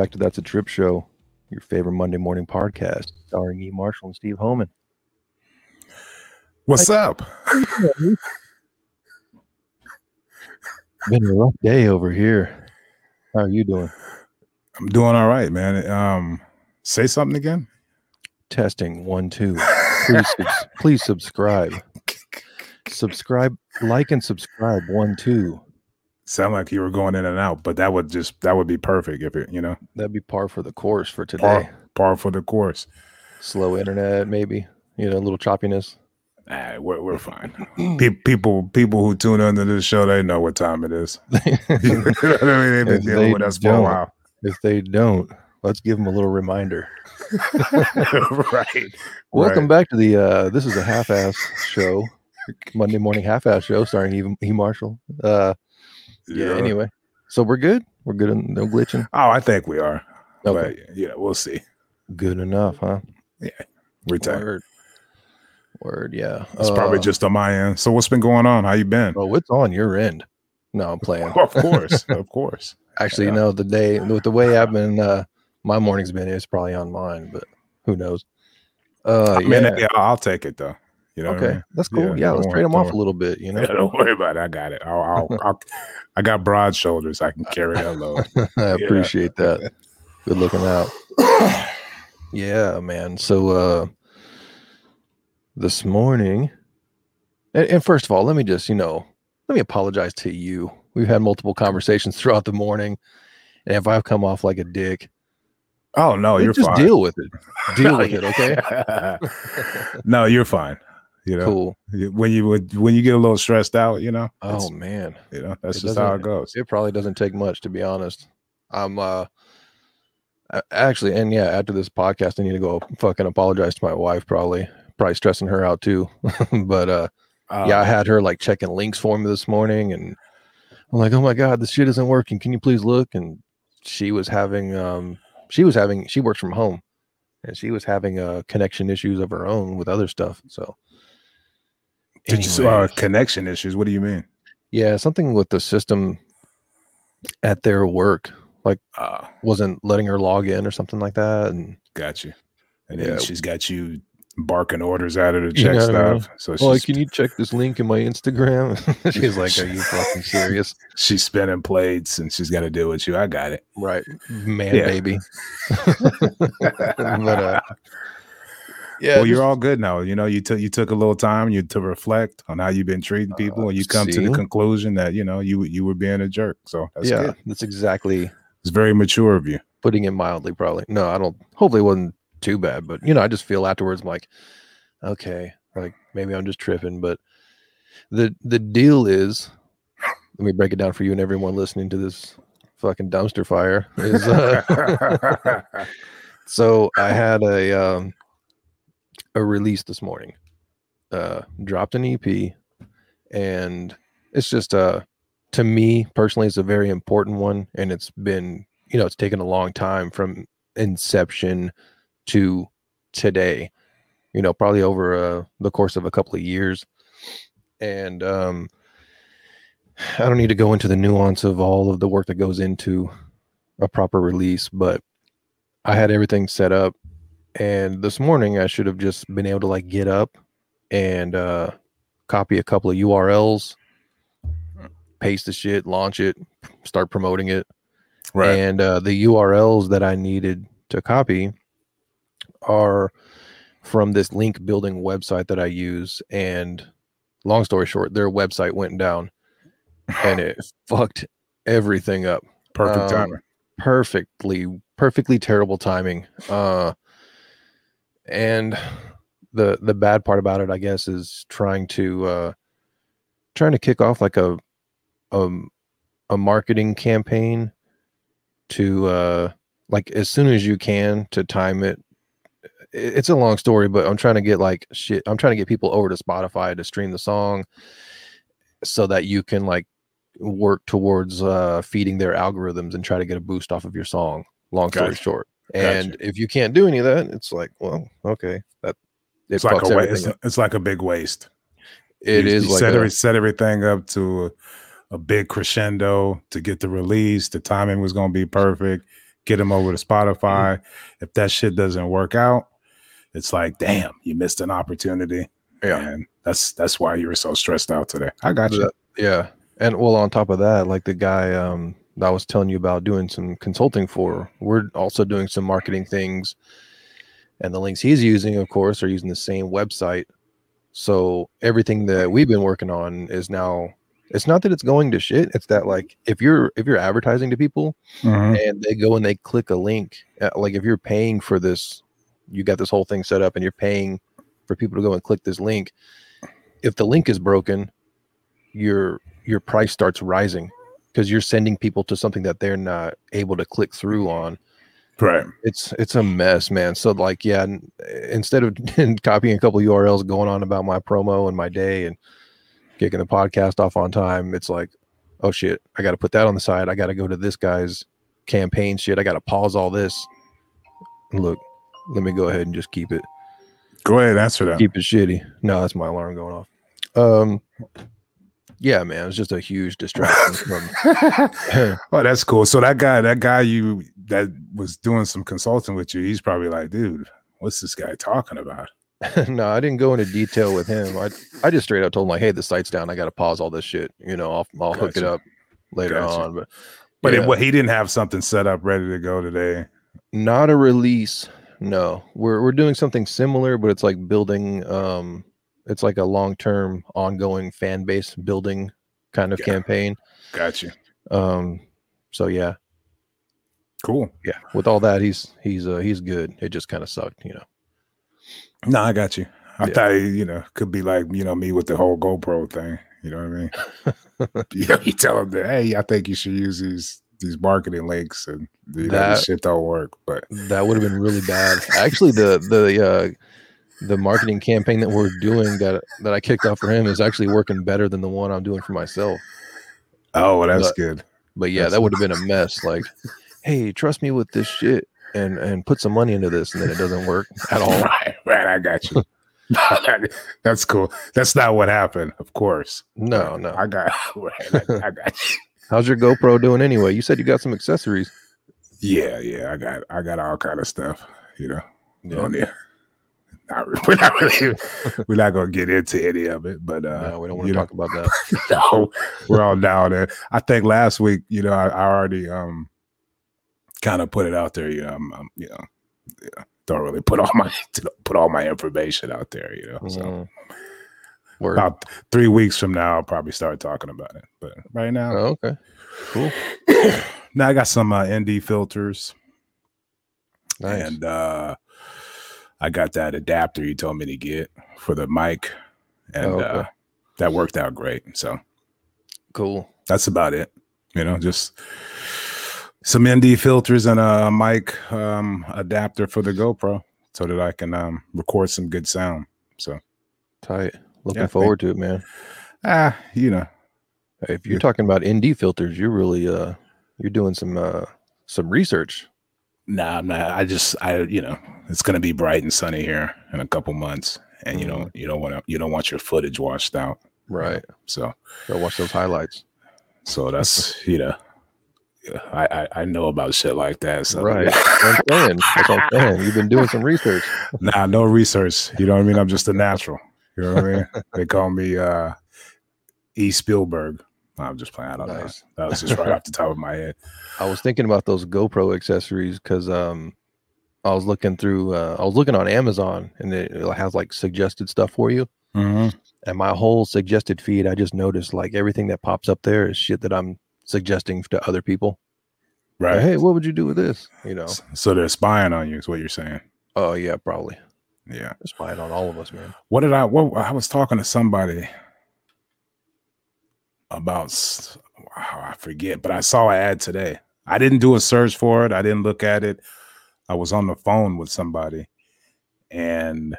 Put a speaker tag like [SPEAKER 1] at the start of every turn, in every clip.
[SPEAKER 1] Back to That's a Trip Show, your favorite Monday morning podcast, starring E. Marshall and Steve Homan.
[SPEAKER 2] What's up?
[SPEAKER 1] Been a rough day over here. How are you doing?
[SPEAKER 2] I'm doing all right, man. Um, say something again.
[SPEAKER 1] Testing one, two. Please, please subscribe. Subscribe, like, and subscribe. One, two.
[SPEAKER 2] Sound like you were going in and out, but that would just that would be perfect if it, you know,
[SPEAKER 1] That'd be par for the course for today.
[SPEAKER 2] par, par for the course.
[SPEAKER 1] Slow internet, maybe. You know, a little choppiness.
[SPEAKER 2] Ah, we're we're fine. Pe- people people who tune into this show, they know what time it is. you know what I mean? They've been
[SPEAKER 1] If
[SPEAKER 2] dealing
[SPEAKER 1] they
[SPEAKER 2] with us for a while,
[SPEAKER 1] If they don't, let's give them a little reminder.
[SPEAKER 2] right?
[SPEAKER 1] Welcome
[SPEAKER 2] right.
[SPEAKER 1] back to the uh this is a half-ass show. Monday morning half-ass show starring Eve E Marshall. Uh yeah, anyway. So we're good? We're good and no glitching.
[SPEAKER 2] Oh, I think we are.
[SPEAKER 1] Okay.
[SPEAKER 2] But yeah, we'll see.
[SPEAKER 1] Good enough, huh?
[SPEAKER 2] Return.
[SPEAKER 1] Word. Word, yeah.
[SPEAKER 2] It's probably
[SPEAKER 1] Uh,
[SPEAKER 2] just on my end. So what's been going on? How you been?
[SPEAKER 1] Oh, it's on your end. No, I'm playing.
[SPEAKER 2] of course, of course.
[SPEAKER 1] Actually,
[SPEAKER 2] yeah.
[SPEAKER 1] no, the day with the way I've been uh my morning's been it's probably on mine, but who knows? Uh
[SPEAKER 2] I mean,
[SPEAKER 1] yeah.
[SPEAKER 2] yeah, I'll take it though. You know, what I
[SPEAKER 1] okay,
[SPEAKER 2] mean?
[SPEAKER 1] that's cool.
[SPEAKER 2] Yeah,
[SPEAKER 1] Yeah, let's trade them off a little bit, you know.
[SPEAKER 2] Yeah, don't worry about it. I got it. I'll, I'll, I'll I got broad shoulders. I can carry that load.
[SPEAKER 1] I appreciate that. Good looking out. Yeah, man. So uh this morning and, and first of all, let me just, you know, let me apologize to you. We've had multiple conversations throughout the morning. And if I've come off like a dick,
[SPEAKER 2] Oh no, you're fine.
[SPEAKER 1] just
[SPEAKER 2] fine.
[SPEAKER 1] deal with it. Deal with it, okay?
[SPEAKER 2] okay. no, you're fine. You know,
[SPEAKER 1] Cool.
[SPEAKER 2] when you would when you get a little stressed out, you know,
[SPEAKER 1] Oh man.
[SPEAKER 2] you know, that's
[SPEAKER 1] it
[SPEAKER 2] just how it goes.
[SPEAKER 1] It probably doesn't take much to be honest. I'm uh actually and yeah, after this podcast I need to go fucking apologize to my wife probably. Probably stressing her out too. but uh yeah, I had her like checking links for me this morning, and I'm like, oh my god, this shit isn't working. Can you please look? And she was having, um, she was having, she works from home, and she was having uh connection issues of her own with other stuff. So,
[SPEAKER 2] Did you, uh, connection issues? What do you mean?
[SPEAKER 1] yeah, something with the system at their work, like
[SPEAKER 2] Uh,
[SPEAKER 1] wasn't letting her log in or something like that, and
[SPEAKER 2] got you. And
[SPEAKER 1] Yeah.
[SPEAKER 2] then she's got you barking orders at her to
[SPEAKER 1] You
[SPEAKER 2] check
[SPEAKER 1] know what I mean?
[SPEAKER 2] stuff. So she's,
[SPEAKER 1] can you check this link in my Instagram? she's like, are you fucking serious?
[SPEAKER 2] she's spinning plates and she's got to deal with you. I got it.
[SPEAKER 1] Right, man,
[SPEAKER 2] Yeah.
[SPEAKER 1] baby. but uh, yeah,
[SPEAKER 2] well, you're all good now. You know, you took you took a little time you to reflect on how you've been treating people,
[SPEAKER 1] Uh,
[SPEAKER 2] and you come to the conclusion that you know you you were being a jerk. So that's
[SPEAKER 1] yeah,
[SPEAKER 2] good.
[SPEAKER 1] that's exactly
[SPEAKER 2] It's very mature of you.
[SPEAKER 1] putting it mildly. Probably no, I don't. Hopefully, it wasn't too bad, but you know, I just feel afterwards, I'm like, okay, like maybe I'm just tripping. But the the deal is, let me break it down for you and everyone listening to this fucking dumpster fire. Is uh, so I had a um a release this morning. Uh dropped an EP and it's just uh to me personally it's a very important one and it's been you know it's taken a long time from inception to today. You know, probably over uh, the course of a couple of years. And um I don't need to go into the nuance of all of the work that goes into a proper release, but I had everything set up and this morning I should have just been able to like get up and uh copy a couple of URLs, paste the shit, launch it, start promoting it.
[SPEAKER 2] right.
[SPEAKER 1] And uh the URLs that I needed to copy are from this link building website that I use and long story short, their website went down and it fucked everything up
[SPEAKER 2] Perfect
[SPEAKER 1] um,
[SPEAKER 2] timing.
[SPEAKER 1] perfectly perfectly terrible timing uh and the the bad part about it i guess is trying to uh trying to kick off like a um a marketing campaign to uh like as soon as you can to time it. It- it's a long story but i'm trying to get like shit i'm trying to get people over to spotify to stream the song so that you can like work towards uh feeding their algorithms and try to get a boost off of your song. Long story
[SPEAKER 2] Gotcha.
[SPEAKER 1] short
[SPEAKER 2] Gotcha.
[SPEAKER 1] and if you can't do any of that it's like well okay that it
[SPEAKER 2] It's like a wa- it's, it's like a big waste.
[SPEAKER 1] It
[SPEAKER 2] You-
[SPEAKER 1] is
[SPEAKER 2] you
[SPEAKER 1] like
[SPEAKER 2] set,
[SPEAKER 1] a-
[SPEAKER 2] every, set everything up to a, a big crescendo to get the release. The timing was going to be perfect. get them over to Spotify. If that shit doesn't work out, it's like, damn, you missed an opportunity.
[SPEAKER 1] Yeah.
[SPEAKER 2] And that's that's why you were so stressed out today. I got you.
[SPEAKER 1] Yeah. And well, on top of that, like the guy um, that I was telling you about doing some consulting for, we're also doing some marketing things. And the links he's using, of course, are using the same website. So everything that we've been working on is now it's not that it's going to shit. It's that like if you're if you're advertising to people
[SPEAKER 2] Mhm.
[SPEAKER 1] and they go and they click a link, uh, like if you're paying for this, you got this whole thing set up and you're paying for people to go and click this link. If the link is broken, your your price starts rising because you're sending people to something that they're not able to click through on.
[SPEAKER 2] Right.
[SPEAKER 1] It's it's a mess, man. So like, yeah, instead of copying a couple URLs, going on about my promo and my day and kicking the podcast off on time, it's like, oh shit, I got to put that on the side. I got to go to this guy's campaign shit. I got to pause all this. Look, let me go ahead and just keep it
[SPEAKER 2] Go ahead, answer that.
[SPEAKER 1] keep it shitty. No, that's my alarm going off. Um, yeah, man, it's just a huge distraction from.
[SPEAKER 2] oh, that's cool. So that guy, that guy you that was doing some consulting with you, he's probably like, dude, what's this guy talking about?
[SPEAKER 1] no, I didn't go into detail with him. I I just straight up told him like, hey, the site's down. I got to pause all this shit. You know, I'll I'll hook it up later
[SPEAKER 2] Gotcha.
[SPEAKER 1] on. But
[SPEAKER 2] But
[SPEAKER 1] yeah,
[SPEAKER 2] it, what he didn't have something set up ready to go today.
[SPEAKER 1] not a release. No, we're we're doing something similar, but it's like building. Um, it's like a long term, ongoing fan base building kind of
[SPEAKER 2] Yeah.
[SPEAKER 1] campaign.
[SPEAKER 2] Got you.
[SPEAKER 1] Um, so yeah,
[SPEAKER 2] Cool.
[SPEAKER 1] yeah. With all that, he's he's uh, he's good. It just kind of sucked, you know.
[SPEAKER 2] No, I got you. I
[SPEAKER 1] Yeah.
[SPEAKER 2] thought you know could be like you know me with the whole GoPro thing. You know what I mean? you know, you tell them that hey, I think you should use these these marketing links, and you know
[SPEAKER 1] That-
[SPEAKER 2] shit don't work. But
[SPEAKER 1] That would have been really bad. Actually, the the uh, the marketing campaign that we're doing that that I kicked off for him is actually working better than the one I'm doing for myself.
[SPEAKER 2] oh, well, that's
[SPEAKER 1] But-
[SPEAKER 2] good.
[SPEAKER 1] But yeah,
[SPEAKER 2] That's-
[SPEAKER 1] that would have been a mess. Like, hey, trust me with this shit, and and put some money into this, and then it doesn't work at all.
[SPEAKER 2] Right, right. I got you. that's cool. That's not what happened, of course.
[SPEAKER 1] No, no.
[SPEAKER 2] I got. Right, I, I got you.
[SPEAKER 1] How's your GoPro doing anyway? You said you got some accessories.
[SPEAKER 2] Yeah, yeah. I got. I got all kind of stuff. You know,
[SPEAKER 1] Yeah.
[SPEAKER 2] on there. Not, re- we're not really. We're not gonna get into any of it, but uh,
[SPEAKER 1] no, we don't want to
[SPEAKER 2] know,
[SPEAKER 1] talk about that.
[SPEAKER 2] no, we're all down there. I think last week, you know, I, I already um kind of put it out there. You know, I'm, I'm you know, yeah, don't really put all my put all my information out there. You know, so
[SPEAKER 1] Mm. Word.
[SPEAKER 2] about three weeks from now, I'll probably start talking about it. But right now,
[SPEAKER 1] Oh, okay. Cool.
[SPEAKER 2] now I got some uh, ND filters,
[SPEAKER 1] Nice.
[SPEAKER 2] and uh I got that adapter you told me to get for the mic, and
[SPEAKER 1] Oh, okay.
[SPEAKER 2] uh, that worked out great. So
[SPEAKER 1] cool.
[SPEAKER 2] that's about it. You know, just some ND filters and a mic um, adapter for the GoPro so that I can um, record some good sound. So,
[SPEAKER 1] Tight. Looking
[SPEAKER 2] Yeah,
[SPEAKER 1] forward to it, man.
[SPEAKER 2] ah, you know,
[SPEAKER 1] if you're
[SPEAKER 2] Yeah.
[SPEAKER 1] talking about ND filters, you're really uh you're doing some uh some research.
[SPEAKER 2] Nah, I'm not. I just, I, you know, it's gonna be bright and sunny here in a couple months, and you don't, you don't want to, you don't want your footage washed out,
[SPEAKER 1] Right.
[SPEAKER 2] So,
[SPEAKER 1] Go watch those highlights.
[SPEAKER 2] so that's, you know. I, I I know about shit like that. So
[SPEAKER 1] Right. That's what I'm saying. That's what I'm saying. You've been doing some research.
[SPEAKER 2] Nah, no research. You know what I mean? I'm just a natural. You know what I mean? They call me uh E. Spielberg. I'm just playing. I don't
[SPEAKER 1] Nice.
[SPEAKER 2] know. That was just right off the top of my head.
[SPEAKER 1] I was thinking about those GoPro accessories because um I was looking through uh I was looking on Amazon and it, has like suggested stuff for you.
[SPEAKER 2] Mm-hmm.
[SPEAKER 1] And my whole suggested feed, I just noticed like everything that pops up there is shit that I'm suggesting to other people. Like,
[SPEAKER 2] Right.
[SPEAKER 1] hey, what would you do with this? You know.
[SPEAKER 2] So they're spying on you, is what you're saying.
[SPEAKER 1] Oh yeah, probably.
[SPEAKER 2] Yeah.
[SPEAKER 1] They're spying on all of us, man.
[SPEAKER 2] What did I? What I was talking to somebody about. Wow, I forget, but I saw an ad today. I didn't do a search for it. I didn't look at it. I was on the phone with somebody, and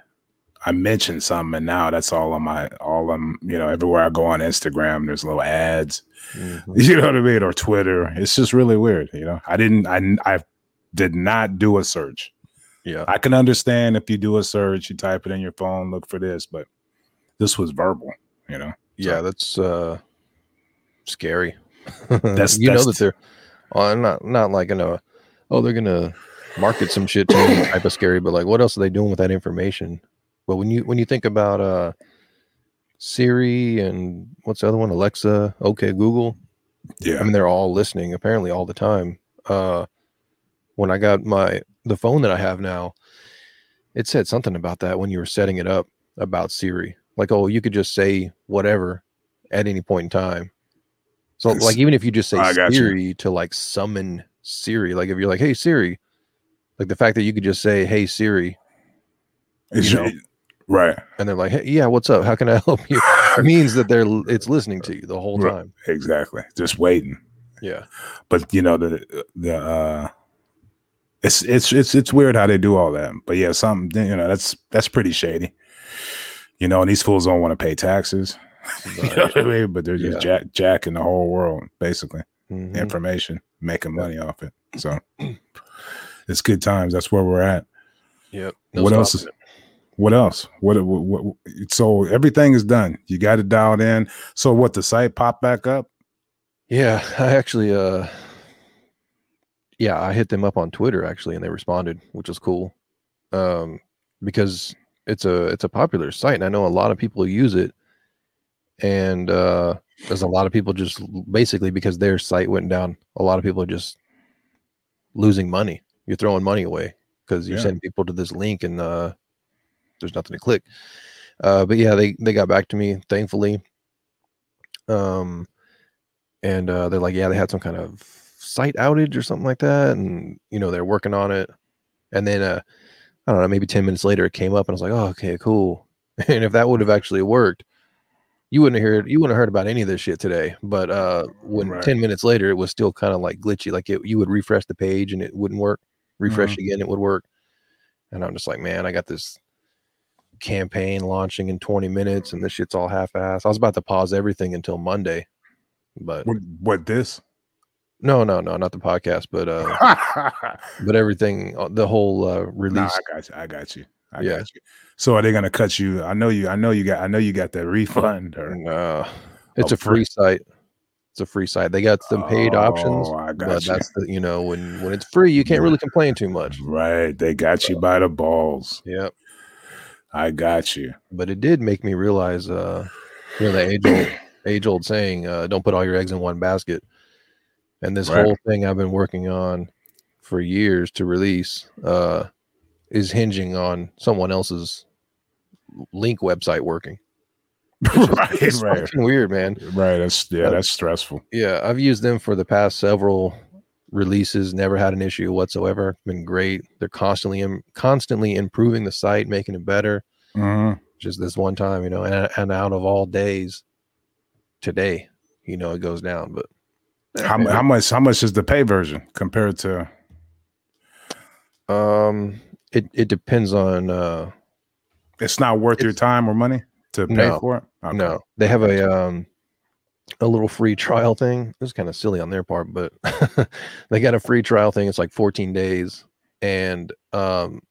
[SPEAKER 2] I mentioned something, and now that's all on my all on you know everywhere I go on Instagram. There's little ads.
[SPEAKER 1] Mhm.
[SPEAKER 2] You know what I mean? Or Twitter. It's just really weird. You know, I didn't. I I did not do a search.
[SPEAKER 1] Yeah.
[SPEAKER 2] I can understand if you do a search, you type it in your phone, look for this, but this was verbal, you know.
[SPEAKER 1] Yeah, that's uh scary.
[SPEAKER 2] That's-
[SPEAKER 1] you know that they're uh, not not like in a oh, they're gonna market some shit to me type of scary, but like what else are they doing with that information? But when you when you think about uh Siri and what's the other one? Alexa, okay, Google.
[SPEAKER 2] Yeah.
[SPEAKER 1] I mean, they're all listening apparently all the time. Uh when I got my the phone that I have now, it said something about that when you were setting it up about Siri. Like, oh, you could just say whatever at any point in time. So like even if you just say
[SPEAKER 2] I got you.
[SPEAKER 1] Siri to like summon Siri, like if you're like, hey Siri, like the fact that you could just say, Hey Siri,
[SPEAKER 2] It's
[SPEAKER 1] you know.
[SPEAKER 2] right.
[SPEAKER 1] and they're like, Hey, yeah, what's up? How can I help you? It means that they're it's listening to you the whole time.
[SPEAKER 2] Exactly. Just waiting.
[SPEAKER 1] Yeah.
[SPEAKER 2] But you know the the uh it's it's it's it's weird how they do all that. But yeah, something you know that's that's pretty shady. You know, and these fools don't want to pay taxes. You know I mean? But they're just jack, jacking the whole world, basically.
[SPEAKER 1] Mhm.
[SPEAKER 2] Information, making money off it. So it's good times. That's where we're at.
[SPEAKER 1] Yep.
[SPEAKER 2] what else is
[SPEAKER 1] stopping
[SPEAKER 2] what else? What, what, what so everything is done. You got it dialed in. So what the site popped back up?
[SPEAKER 1] Yeah, I actually uh yeah, I hit them up on Twitter actually and they responded, which was cool. Um because it's a it's a popular site and I know a lot of people use it. And uh there's a lot of people just basically because their site went down, a lot of people are just losing money. You're throwing money away because you're
[SPEAKER 2] Yeah.
[SPEAKER 1] sending people to this link and uh there's nothing to click. Uh but yeah, they they got back to me thankfully. Um and uh they're like, yeah, they had some kind of site outage or something like that and you know, they're working on it. And then uh I don't know, maybe 10 minutes later it came up and I was like, oh, okay, cool. And if that would have actually worked, you wouldn't have heard you wouldn't have heard about any of this shit today. But uh when
[SPEAKER 2] Right.
[SPEAKER 1] 10 minutes later it was still kind of like glitchy. Like it, you would refresh the page and it wouldn't work. Refresh again, it would work. And I'm just like, man, I got this campaign launching in 20 minutes and this shit's all half-assed. I was about to pause everything until Monday. But
[SPEAKER 2] What, what this?
[SPEAKER 1] no, no, no, not the podcast, but uh but everything uh, the whole uh release.
[SPEAKER 2] I got you. I got you. I
[SPEAKER 1] Yeah.
[SPEAKER 2] got you. So are they gonna cut you? I know you. I know you got. I know you got that refund. Or
[SPEAKER 1] No, it's a free site. It's a free site. They got some paid options,
[SPEAKER 2] Oh, I got
[SPEAKER 1] but
[SPEAKER 2] you.
[SPEAKER 1] that's the you know when when it's free, you can't really complain too much.
[SPEAKER 2] right. They got you by the balls.
[SPEAKER 1] Yep.
[SPEAKER 2] I got you.
[SPEAKER 1] But it did make me realize, uh, you know, the age old age old saying, uh, "Don't put all your eggs in one basket." And this
[SPEAKER 2] Right.
[SPEAKER 1] whole thing I've been working on for years to release uh, is hinging on someone else's link website working. Just-
[SPEAKER 2] right. Right.
[SPEAKER 1] weird, man.
[SPEAKER 2] Right. That's yeah.
[SPEAKER 1] Uh,
[SPEAKER 2] That's stressful.
[SPEAKER 1] Yeah, I've used them for the past several releases. Never had an issue whatsoever. Been great. They're constantly im- constantly improving the site, making it better.
[SPEAKER 2] Mhm.
[SPEAKER 1] Just this one time, you know, and, and out of all days, today, you know, it goes down. But
[SPEAKER 2] How, how much? How much is the pay version compared to?
[SPEAKER 1] um, it it depends on uh
[SPEAKER 2] It's not worth your time or money to pay
[SPEAKER 1] No,
[SPEAKER 2] for it. Okay.
[SPEAKER 1] no, they have a um a little free trial thing. It's kind of silly on their part, but they got a free trial thing. It's like 14 days, and um,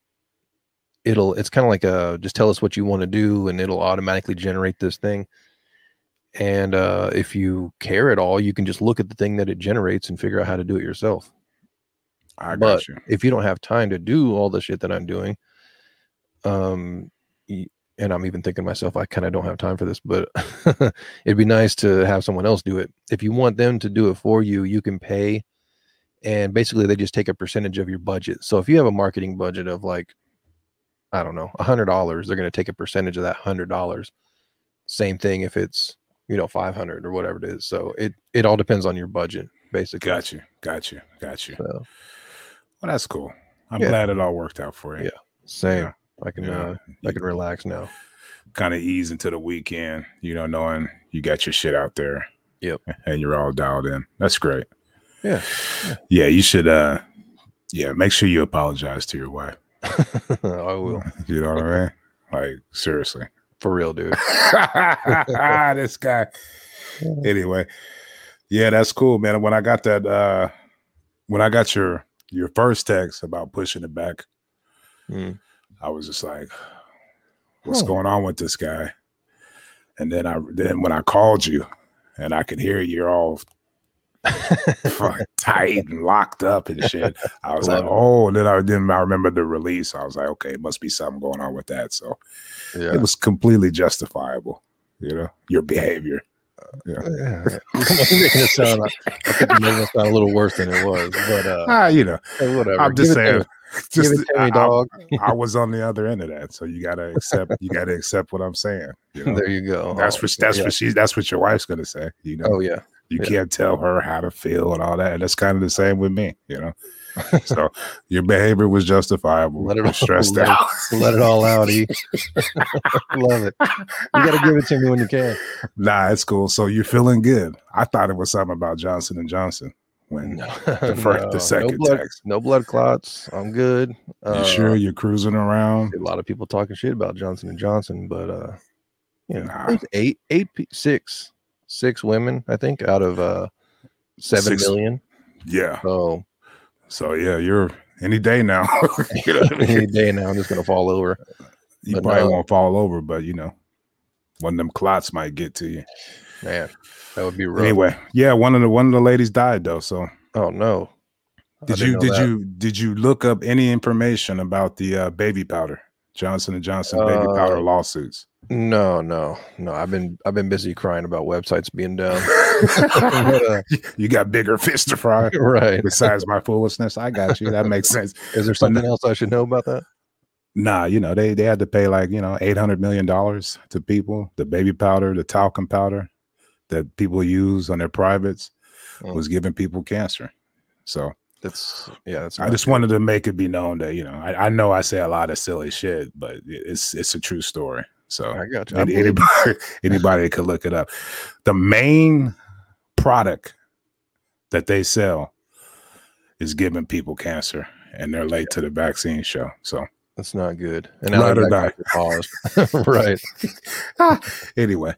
[SPEAKER 1] it'll it's kind of like a just tell us what you want to do, and it'll automatically generate this thing. And uh, if you care at all, you can just look at the thing that it generates and figure out how to do it yourself.
[SPEAKER 2] I got
[SPEAKER 1] but
[SPEAKER 2] you.
[SPEAKER 1] if you don't have time to do all the shit that I'm doing, um, and I'm even thinking to myself, I kind of don't have time for this, but it'd be nice to have someone else do it. If you want them to do it for you, you can pay, and basically they just take a percentage of your budget. So if you have a marketing budget of like, I don't know, a hundred dollars, they're going to take a percentage of that hundred dollars. Same thing if it's you know 500 or whatever it is. So it it all depends on your budget, basically.
[SPEAKER 2] Got you. Got you. Got you.
[SPEAKER 1] So
[SPEAKER 2] Well, that's cool. I'm
[SPEAKER 1] Yeah.
[SPEAKER 2] glad it all worked out for you.
[SPEAKER 1] Yeah. same.
[SPEAKER 2] Yeah.
[SPEAKER 1] I can
[SPEAKER 2] Yeah.
[SPEAKER 1] uh, I can relax now.
[SPEAKER 2] kind of ease into the weekend, you know, knowing you got your shit out there.
[SPEAKER 1] Yep.
[SPEAKER 2] And you're all dialed in. That's great.
[SPEAKER 1] Yeah.
[SPEAKER 2] Yeah, you should uh yeah, make sure you apologize to your wife.
[SPEAKER 1] I will.
[SPEAKER 2] You know what I mean? Like seriously.
[SPEAKER 1] For real, dude.
[SPEAKER 2] this guy. Anyway. Yeah, that's cool, man. When I got that uh when I got your your first text about pushing it back,
[SPEAKER 1] Mm.
[SPEAKER 2] I was just like, what's
[SPEAKER 1] Oh.
[SPEAKER 2] going on with this guy? And then I then when I called you and I could hear you're all tight and locked up and shit. I was like,
[SPEAKER 1] it.
[SPEAKER 2] oh, then I then I remember the release. I was like, okay, it must be something going on with that. So
[SPEAKER 1] Yeah.
[SPEAKER 2] it was completely justifiable, you know, your behavior.
[SPEAKER 1] Yeah. Making it sound, I think you're making it sound a little worse than it was, but uh,
[SPEAKER 2] Ah, you know,
[SPEAKER 1] hey, whatever.
[SPEAKER 2] I'm just
[SPEAKER 1] Give
[SPEAKER 2] saying. Just,
[SPEAKER 1] Give it to me,
[SPEAKER 2] I- I-
[SPEAKER 1] dog.
[SPEAKER 2] I was on the other end of that, so you gotta accept. You gotta accept what I'm saying. You know?
[SPEAKER 1] There you go.
[SPEAKER 2] That's
[SPEAKER 1] Oh,
[SPEAKER 2] what that's
[SPEAKER 1] yeah.
[SPEAKER 2] what she that's what your wife's gonna say. You know,
[SPEAKER 1] Oh yeah.
[SPEAKER 2] you
[SPEAKER 1] yeah.
[SPEAKER 2] can't tell her how to feel and all that. And that's kind of the same with me. You know, so your behavior was justifiable.
[SPEAKER 1] Let it all-
[SPEAKER 2] stressed
[SPEAKER 1] let
[SPEAKER 2] out.
[SPEAKER 1] Let it all out, E. Love it. You got to give it to me when you can.
[SPEAKER 2] nah, it's cool. So you're feeling good. I thought it was something about Johnson and Johnson when
[SPEAKER 1] the
[SPEAKER 2] first- the second
[SPEAKER 1] no blood,
[SPEAKER 2] text.
[SPEAKER 1] No blood clots. I'm good.
[SPEAKER 2] you
[SPEAKER 1] Uh,
[SPEAKER 2] sure you're cruising around.
[SPEAKER 1] A lot of people talking shit about Johnson and Johnson, but uh, you know,
[SPEAKER 2] Nah.
[SPEAKER 1] eight, eight, six, six women, I think, out of uh, seven
[SPEAKER 2] Six.
[SPEAKER 1] million.
[SPEAKER 2] Yeah.
[SPEAKER 1] So
[SPEAKER 2] So yeah, you're any day now. you know I mean?
[SPEAKER 1] any day now, I'm just gonna fall over.
[SPEAKER 2] You
[SPEAKER 1] But
[SPEAKER 2] probably
[SPEAKER 1] no.
[SPEAKER 2] won't fall over, but you know, one of them clots might get to you.
[SPEAKER 1] Man, that would be rough.
[SPEAKER 2] Anyway, yeah, one of the one of the ladies died though. So
[SPEAKER 1] Oh no.
[SPEAKER 2] Did you did
[SPEAKER 1] that.
[SPEAKER 2] you did you look up any information about the uh, baby powder Johnson and Johnson baby
[SPEAKER 1] Uh,
[SPEAKER 2] powder lawsuits?
[SPEAKER 1] No, no, no. I've been I've been busy crying about websites being down. Uh,
[SPEAKER 2] you got bigger fish to fry.
[SPEAKER 1] right.
[SPEAKER 2] Besides my foolishness, I got you. That makes sense.
[SPEAKER 1] Is there something else I should know about that?
[SPEAKER 2] Nah, you know they they had to pay like you know eight hundred million dollars to people. The baby powder, the talcum powder that people use on their privates
[SPEAKER 1] Mm.
[SPEAKER 2] was giving people cancer. So
[SPEAKER 1] That's yeah. That's
[SPEAKER 2] I just
[SPEAKER 1] good.
[SPEAKER 2] wanted to make it be known that you know I, I know I say a lot of silly shit, but it's it's a true story. So
[SPEAKER 1] I got you. I
[SPEAKER 2] anybody anybody could look it up. The main product that they sell is giving people cancer, and they're late to the vaccine show. So
[SPEAKER 1] That's not good. And
[SPEAKER 2] or
[SPEAKER 1] that paused. right.
[SPEAKER 2] Ah, anyway,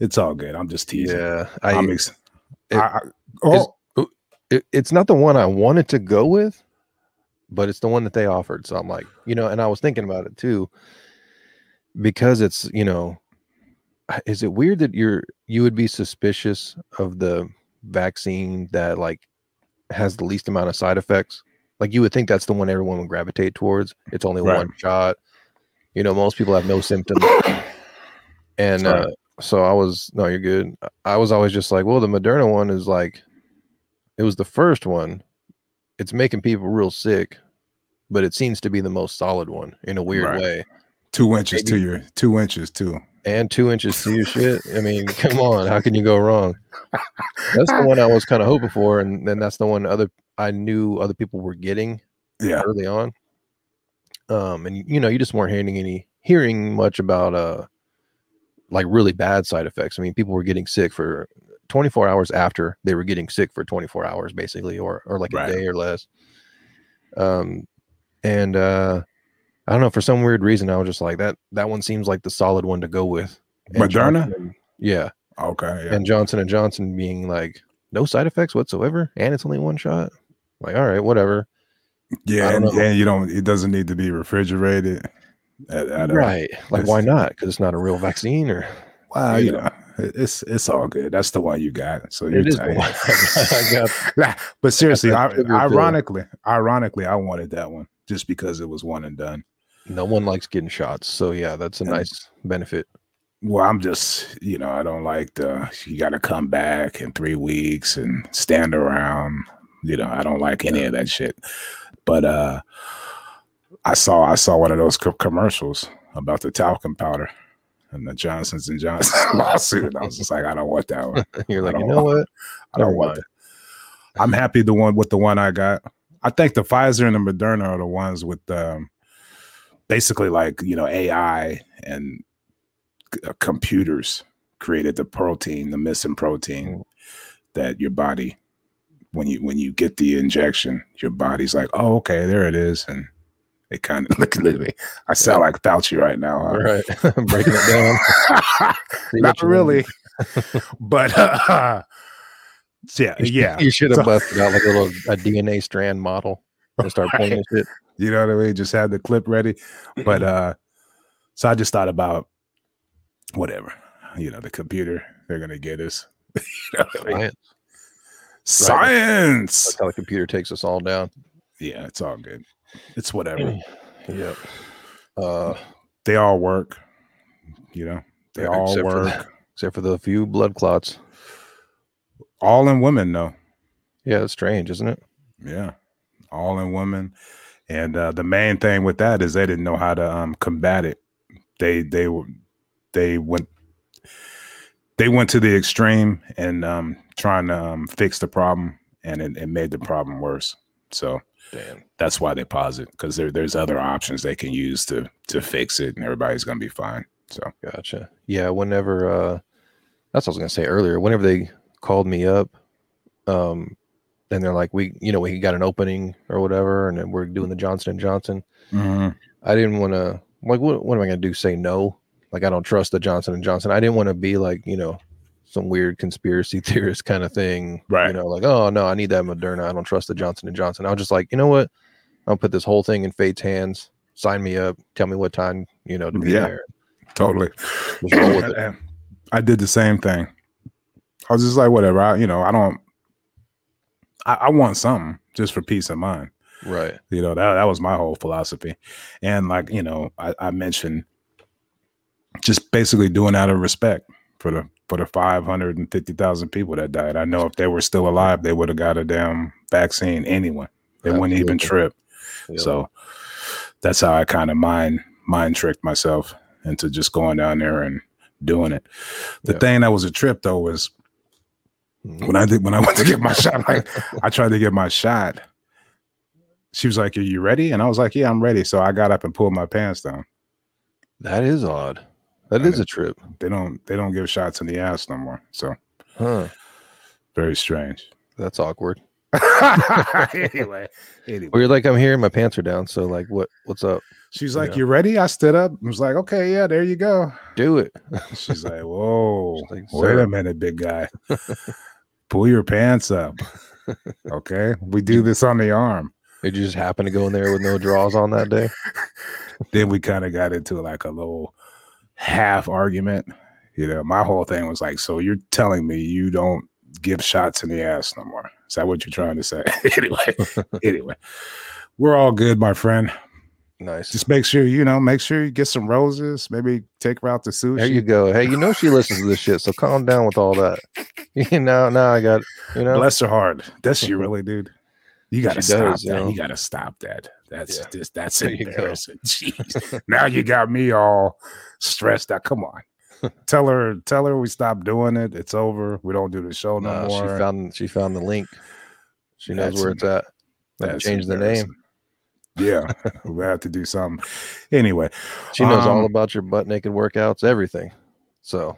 [SPEAKER 2] it's all good. I'm just teasing.
[SPEAKER 1] Yeah.
[SPEAKER 2] I, am ex-
[SPEAKER 1] it-
[SPEAKER 2] I, I- oh.
[SPEAKER 1] oh, it, it's not the one I wanted to go with, but it's the one that they offered. So I'm like, you know, and I was thinking about it too, because it's, you know, is it weird that you're you would be suspicious of the vaccine that like has the least amount of side effects? Like you would think that's the one everyone would gravitate towards. It's only
[SPEAKER 2] Right.
[SPEAKER 1] one shot. You know, most people have no symptoms. And uh, so I was no, you're good. I was always just like, well, the Moderna one is like, it was the first one. It's making people real sick, but it seems to be the most solid one in a weird
[SPEAKER 2] Right.
[SPEAKER 1] way.
[SPEAKER 2] Two inches to your two inches too.
[SPEAKER 1] And two inches to your shit. I mean, come on, how can you go wrong? That's the one I was kind of hoping for, and then that's the one other I knew other people were getting
[SPEAKER 2] Yeah,
[SPEAKER 1] early on. Um, and you know, you just weren't hearing any hearing much about uh like really bad side effects. I mean, people were getting sick for 24 hours after they were getting sick for 24 hours, basically, or or like
[SPEAKER 2] Right.
[SPEAKER 1] a day or less. Um, and uh, I don't know for some weird reason, I was just like that. That one seems like the solid one to go with. And
[SPEAKER 2] Moderna?
[SPEAKER 1] Johnson yeah,
[SPEAKER 2] okay. Yeah.
[SPEAKER 1] and Johnson and Johnson being like no side effects whatsoever, and it's only one shot. Like, all right, whatever.
[SPEAKER 2] Yeah, and, and you don't. It doesn't need to be refrigerated. At, at a-
[SPEAKER 1] right like why not because it's not a real vaccine or
[SPEAKER 2] well,
[SPEAKER 1] you know.
[SPEAKER 2] know, it's it's all good. That's the one you got. So you're
[SPEAKER 1] it is
[SPEAKER 2] tight.
[SPEAKER 1] I got.
[SPEAKER 2] Nah, but seriously, I, ironically, ironically, I wanted that one just because it was one and done.
[SPEAKER 1] No one likes getting shots so yeah that's a
[SPEAKER 2] And-
[SPEAKER 1] nice benefit
[SPEAKER 2] Well, I'm just, you know, I don't like the you got to come back in three weeks and stand around. You know, I don't like any of that shit. But uh I saw I saw one of those co- commercials about the talcum powder and the Johnsons and Johnson lawsuit. And I was just like, I don't want that one.
[SPEAKER 1] you're like you know
[SPEAKER 2] want-
[SPEAKER 1] what
[SPEAKER 2] I don't
[SPEAKER 1] Never
[SPEAKER 2] want
[SPEAKER 1] mind.
[SPEAKER 2] that. I'm happy the one with the one I got. I think the Pfizer and the Moderna are the ones with um, basically like you know AI and c- uh, computers created the protein, the missing protein
[SPEAKER 1] Mm.
[SPEAKER 2] that your body when you when you get the injection, your body's like, oh okay, there it is, and it kind of look at me. I sound like Fauci right now. huh?
[SPEAKER 1] right breaking it down
[SPEAKER 2] Not really, but uh, yeah, yeah.
[SPEAKER 1] you should have
[SPEAKER 2] So-
[SPEAKER 1] busted out like a little a dna strand model and start pointing shit
[SPEAKER 2] You know what I mean? Just had the clip ready. But uh so I just thought about whatever. You know, the computer, they're gonna get us. You know what I mean?
[SPEAKER 1] Science.
[SPEAKER 2] Science.
[SPEAKER 1] That's how the computer takes us all down.
[SPEAKER 2] Yeah, it's all good. It's whatever.
[SPEAKER 1] Yep. Uh,
[SPEAKER 2] They all work. You know, they
[SPEAKER 1] Yeah,
[SPEAKER 2] all
[SPEAKER 1] except for
[SPEAKER 2] work.
[SPEAKER 1] that. except for the few blood clots.
[SPEAKER 2] All in women, though.
[SPEAKER 1] Yeah, it's strange, isn't it?
[SPEAKER 2] Yeah, all in women. And uh, the main thing with that is they didn't know how to um, combat it. They they were they went they went to the extreme and um, trying to um, fix the problem, and it, it made the problem worse. So
[SPEAKER 1] Damn.
[SPEAKER 2] that's why they pause it because there, there's other options they can use to to fix it, and everybody's gonna be fine. So
[SPEAKER 1] Gotcha. Yeah, whenever uh that's what I was gonna say earlier. Whenever they called me up, um, and they're like, We you know, we got an opening or whatever, and then we're doing the Johnson and Johnson. Mm-hmm. I didn't wanna like what what am I gonna do? Say no? Like I don't trust the Johnson and Johnson. I didn't want to be like, you know, some weird conspiracy theorist kind of thing.
[SPEAKER 2] Right.
[SPEAKER 1] You know, like, oh no, I need that Moderna. I don't trust the Johnson and Johnson. I was just like, you know what? I'll put this whole thing in fate's hands. Sign me up. Tell me what time, you know, to be
[SPEAKER 2] Yeah.
[SPEAKER 1] there.
[SPEAKER 2] totally.
[SPEAKER 1] Just roll with it.
[SPEAKER 2] I did the same thing. I was just like, whatever. I, you know, I don't. I, I want something just for peace of mind.
[SPEAKER 1] Right.
[SPEAKER 2] You know, that that was my whole philosophy. And like, you know, I, I mentioned just basically doing out of respect for the for the five hundred and fifty thousand people that died. I know if they were still alive, they would have got a damn vaccine anyway. They wouldn't even trip.
[SPEAKER 1] Yep.
[SPEAKER 2] So that's how I kind of mind mind tricked myself into just going down there and doing it. The
[SPEAKER 1] Yeah.
[SPEAKER 2] thing that was a trip though was
[SPEAKER 1] Mhm.
[SPEAKER 2] when I did when I went to get my shot, like I tried to get my shot. She was like, Are you ready? And I was like, Yeah, I'm ready. So I got up and pulled my pants down.
[SPEAKER 1] That is odd. That
[SPEAKER 2] And
[SPEAKER 1] is a trip.
[SPEAKER 2] They don't they don't give shots in the ass no more. So
[SPEAKER 1] Huh.
[SPEAKER 2] very strange.
[SPEAKER 1] That's awkward.
[SPEAKER 2] anyway, anyway.
[SPEAKER 1] Or you're like, I'm here, my pants are down. So like what what's up?
[SPEAKER 2] She's like,
[SPEAKER 1] Yeah.
[SPEAKER 2] You ready? I stood up and was like, Okay, yeah, there you go.
[SPEAKER 1] Do it.
[SPEAKER 2] She's like, Whoa,
[SPEAKER 1] She's like,
[SPEAKER 2] wait a minute, big guy. Pull your pants up. Okay. We do this on the arm.
[SPEAKER 1] Did you just happen to go in there with no draws on that day?
[SPEAKER 2] then we kind of got into like a little half argument. You know, my whole thing was like, so you're telling me you don't give shots in the ass no more? Is that what you're trying to say? anyway, anyway, we're all good, my friend.
[SPEAKER 1] Nice.
[SPEAKER 2] Just make sure you know, make sure you get some roses. Maybe take her out to sushi.
[SPEAKER 1] There you go. Hey, you know she listens to this shit, so calm down with all that. You know, now I got you know.
[SPEAKER 2] Bless her heart. Does she really, dude? You gotta
[SPEAKER 1] She
[SPEAKER 2] stop
[SPEAKER 1] does,
[SPEAKER 2] that.
[SPEAKER 1] you know.
[SPEAKER 2] You gotta stop that. That's
[SPEAKER 1] Yeah.
[SPEAKER 2] just that's
[SPEAKER 1] There you
[SPEAKER 2] embarrassing. Jeez. now you got me all stressed out. Come on. tell her, tell her we stopped doing it. It's over. We don't do the show no
[SPEAKER 1] Nah, she found she found the link. She knows
[SPEAKER 2] That's
[SPEAKER 1] where it's at. Change the name.
[SPEAKER 2] Yeah, we have to do something. Anyway,
[SPEAKER 1] She knows all
[SPEAKER 2] Um,
[SPEAKER 1] about your butt naked workouts, everything. So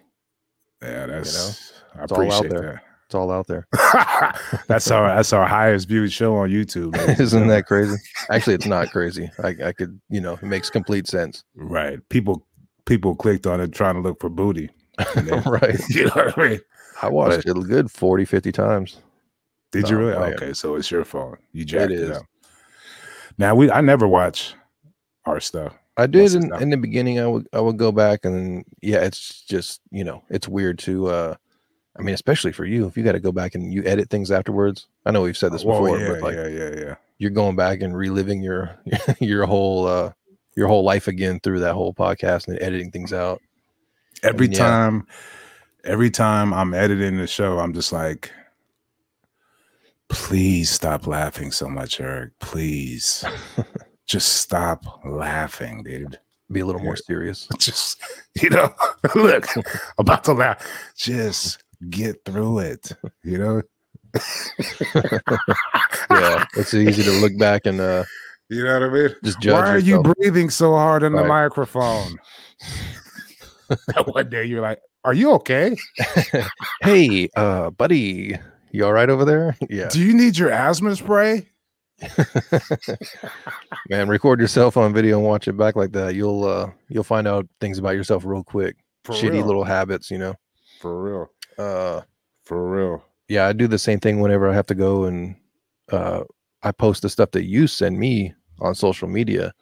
[SPEAKER 2] yeah, that's I
[SPEAKER 1] it's all out
[SPEAKER 2] appreciate
[SPEAKER 1] there. it's all out there.
[SPEAKER 2] that's our that's our highest viewed show on YouTube.
[SPEAKER 1] Isn't that crazy? Actually, it's not crazy. I, I could, you know, it makes complete sense.
[SPEAKER 2] right? People people clicked on it trying to look for booty.
[SPEAKER 1] Right.
[SPEAKER 2] you know what I mean?
[SPEAKER 1] I watched it a good 40, 50 times.
[SPEAKER 2] Did you really?
[SPEAKER 1] I am.
[SPEAKER 2] Okay, so it's your fault. You jacked it,
[SPEAKER 1] is.
[SPEAKER 2] up. Now we I never watch our stuff.
[SPEAKER 1] I did in,
[SPEAKER 2] time.
[SPEAKER 1] in the beginning. I would I would go back and yeah, it's just you know it's weird to. uh I mean, especially for you, if you got to go back and you edit things afterwards. I know we've said this
[SPEAKER 2] Well,
[SPEAKER 1] before,
[SPEAKER 2] yeah,
[SPEAKER 1] but like
[SPEAKER 2] yeah, yeah, yeah.
[SPEAKER 1] you're going back and reliving your your whole uh your whole life again through that whole podcast and editing things out.
[SPEAKER 2] Every
[SPEAKER 1] yeah.
[SPEAKER 2] time, every time I'm editing the show, I'm just like, please stop laughing so much, Eric. Please, just stop laughing, dude.
[SPEAKER 1] Be a little more serious.
[SPEAKER 2] Just you know, look, about to laugh. Just get through it. You know.
[SPEAKER 1] Yeah, it's easy to look back and uh
[SPEAKER 2] You know what I mean?
[SPEAKER 1] just judge.
[SPEAKER 2] Why are you breathing so hard in the microphone? One day you're like, "Are you okay?
[SPEAKER 1] hey, uh, buddy, you all right over there? Yeah,
[SPEAKER 2] Do you need your asthma spray?"
[SPEAKER 1] man. Record yourself on video and watch it back like that. You'll uh, you'll find out things about yourself real quick.
[SPEAKER 2] For
[SPEAKER 1] Shitty
[SPEAKER 2] real.
[SPEAKER 1] little habits, you know.
[SPEAKER 2] for real,
[SPEAKER 1] Uh,
[SPEAKER 2] for real.
[SPEAKER 1] yeah, I do the same thing whenever I have to go and uh, I post the stuff that you send me on social media,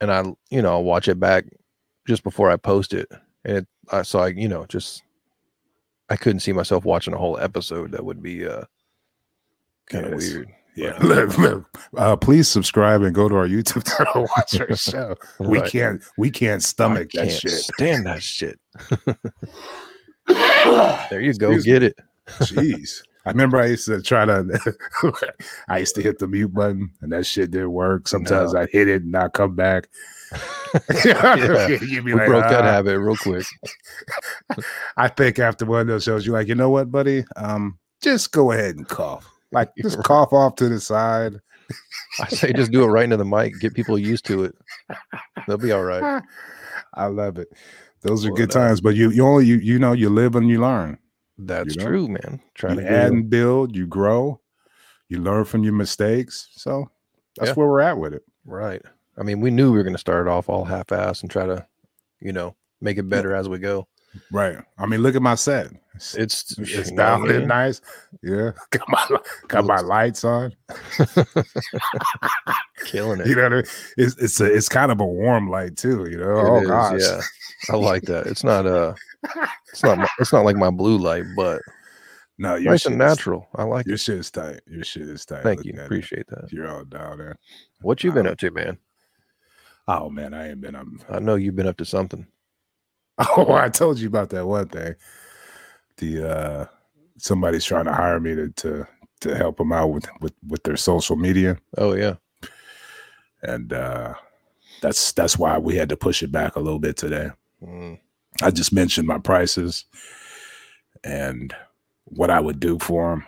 [SPEAKER 1] and I, you know, I'll watch it back just before I post it, and it, I, so I, you know, just I couldn't see myself watching a whole episode. That would be uh, kind of
[SPEAKER 2] Yes.
[SPEAKER 1] weird.
[SPEAKER 2] Yeah. Uh, please subscribe and go to our YouTube channel. Watch our show. We can't, we can't stomach that
[SPEAKER 1] can't
[SPEAKER 2] shit.
[SPEAKER 1] stand that shit. There you go.
[SPEAKER 2] Excuse me.
[SPEAKER 1] Get it.
[SPEAKER 2] Jeez. I remember I used to try to I used to hit the mute button and that shit didn't work. Sometimes
[SPEAKER 1] No.
[SPEAKER 2] I hit it and I come back.
[SPEAKER 1] Yeah.
[SPEAKER 2] You'd be
[SPEAKER 1] We
[SPEAKER 2] like,
[SPEAKER 1] broke that
[SPEAKER 2] "Ah."
[SPEAKER 1] habit real quick.
[SPEAKER 2] I think after one of those shows, you're like, you know what, buddy? Um, just go ahead and cough. Like just
[SPEAKER 1] Right.
[SPEAKER 2] cough off to the side.
[SPEAKER 1] I say just do it right into the mic. Get people used to it. They'll be all right.
[SPEAKER 2] I love it. Those are
[SPEAKER 1] Blow
[SPEAKER 2] good times, but you you only you you know you live and you learn.
[SPEAKER 1] That's
[SPEAKER 2] know?
[SPEAKER 1] true, man. Trying
[SPEAKER 2] You
[SPEAKER 1] to
[SPEAKER 2] add and build, you grow, you learn from your mistakes. So that's
[SPEAKER 1] Yeah.
[SPEAKER 2] where we're at with it.
[SPEAKER 1] right. I mean, we knew we were going to start it off all half-ass and try to, you know, make it better as we go.
[SPEAKER 2] Right. I mean, look at my set. It's,
[SPEAKER 1] It's
[SPEAKER 2] it's
[SPEAKER 1] you know what
[SPEAKER 2] down and nice. Yeah. Got my got my lights on.
[SPEAKER 1] killing it.
[SPEAKER 2] You know, what I mean? it's it's a, it's kind of a warm light too. You know.
[SPEAKER 1] It
[SPEAKER 2] oh
[SPEAKER 1] is,
[SPEAKER 2] gosh.
[SPEAKER 1] yeah. I like that. It's not uh it's not my, it's not like my blue light, but
[SPEAKER 2] No, your
[SPEAKER 1] nice and
[SPEAKER 2] is-
[SPEAKER 1] natural. I like
[SPEAKER 2] Your
[SPEAKER 1] it.
[SPEAKER 2] shit is tight. Your shit is tight.
[SPEAKER 1] Thank
[SPEAKER 2] Looking
[SPEAKER 1] you.
[SPEAKER 2] at it.
[SPEAKER 1] Appreciate that.
[SPEAKER 2] You're all down there.
[SPEAKER 1] What you been
[SPEAKER 2] Wow.
[SPEAKER 1] up to, man?
[SPEAKER 2] Oh man, I ain't been. I'm,
[SPEAKER 1] I know you've been up to something.
[SPEAKER 2] oh, I told you about that one thing. The uh somebody's trying to hire me to to to help them out with with with their social media,
[SPEAKER 1] Oh yeah.
[SPEAKER 2] and uh that's that's why we had to push it back a little bit today.
[SPEAKER 1] Mm,
[SPEAKER 2] I just mentioned my prices and what I would do for them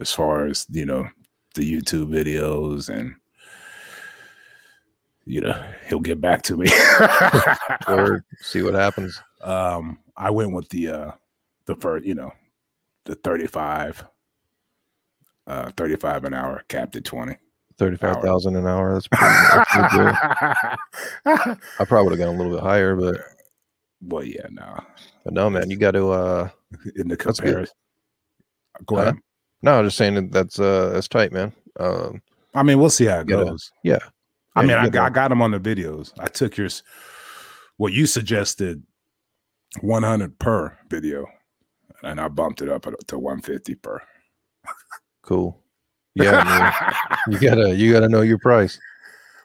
[SPEAKER 2] as far as, you know, the YouTube videos and you know, he'll get back to me.
[SPEAKER 1] Word. See what happens.
[SPEAKER 2] um I went with the uh the first, you know, the 35 uh 35 an hour capped at 20.
[SPEAKER 1] Thirty-five thousand an hour. That's pretty, that's. I probably would have gone a little bit higher, but
[SPEAKER 2] well, yeah, no.
[SPEAKER 1] but no, man, you got to. uh
[SPEAKER 2] In the comparison. Go ahead.
[SPEAKER 1] No, I'm just saying that that's uh that's tight, man. Um,
[SPEAKER 2] I mean, we'll see how it
[SPEAKER 1] Gotta-
[SPEAKER 2] goes.
[SPEAKER 1] yeah.
[SPEAKER 2] I mean, I,
[SPEAKER 1] gotta-
[SPEAKER 2] I got them on the videos. I took yours. What you suggested, 100 per video, and I bumped it up to 150 per.
[SPEAKER 1] cool. Yeah, you gotta you gotta know your price.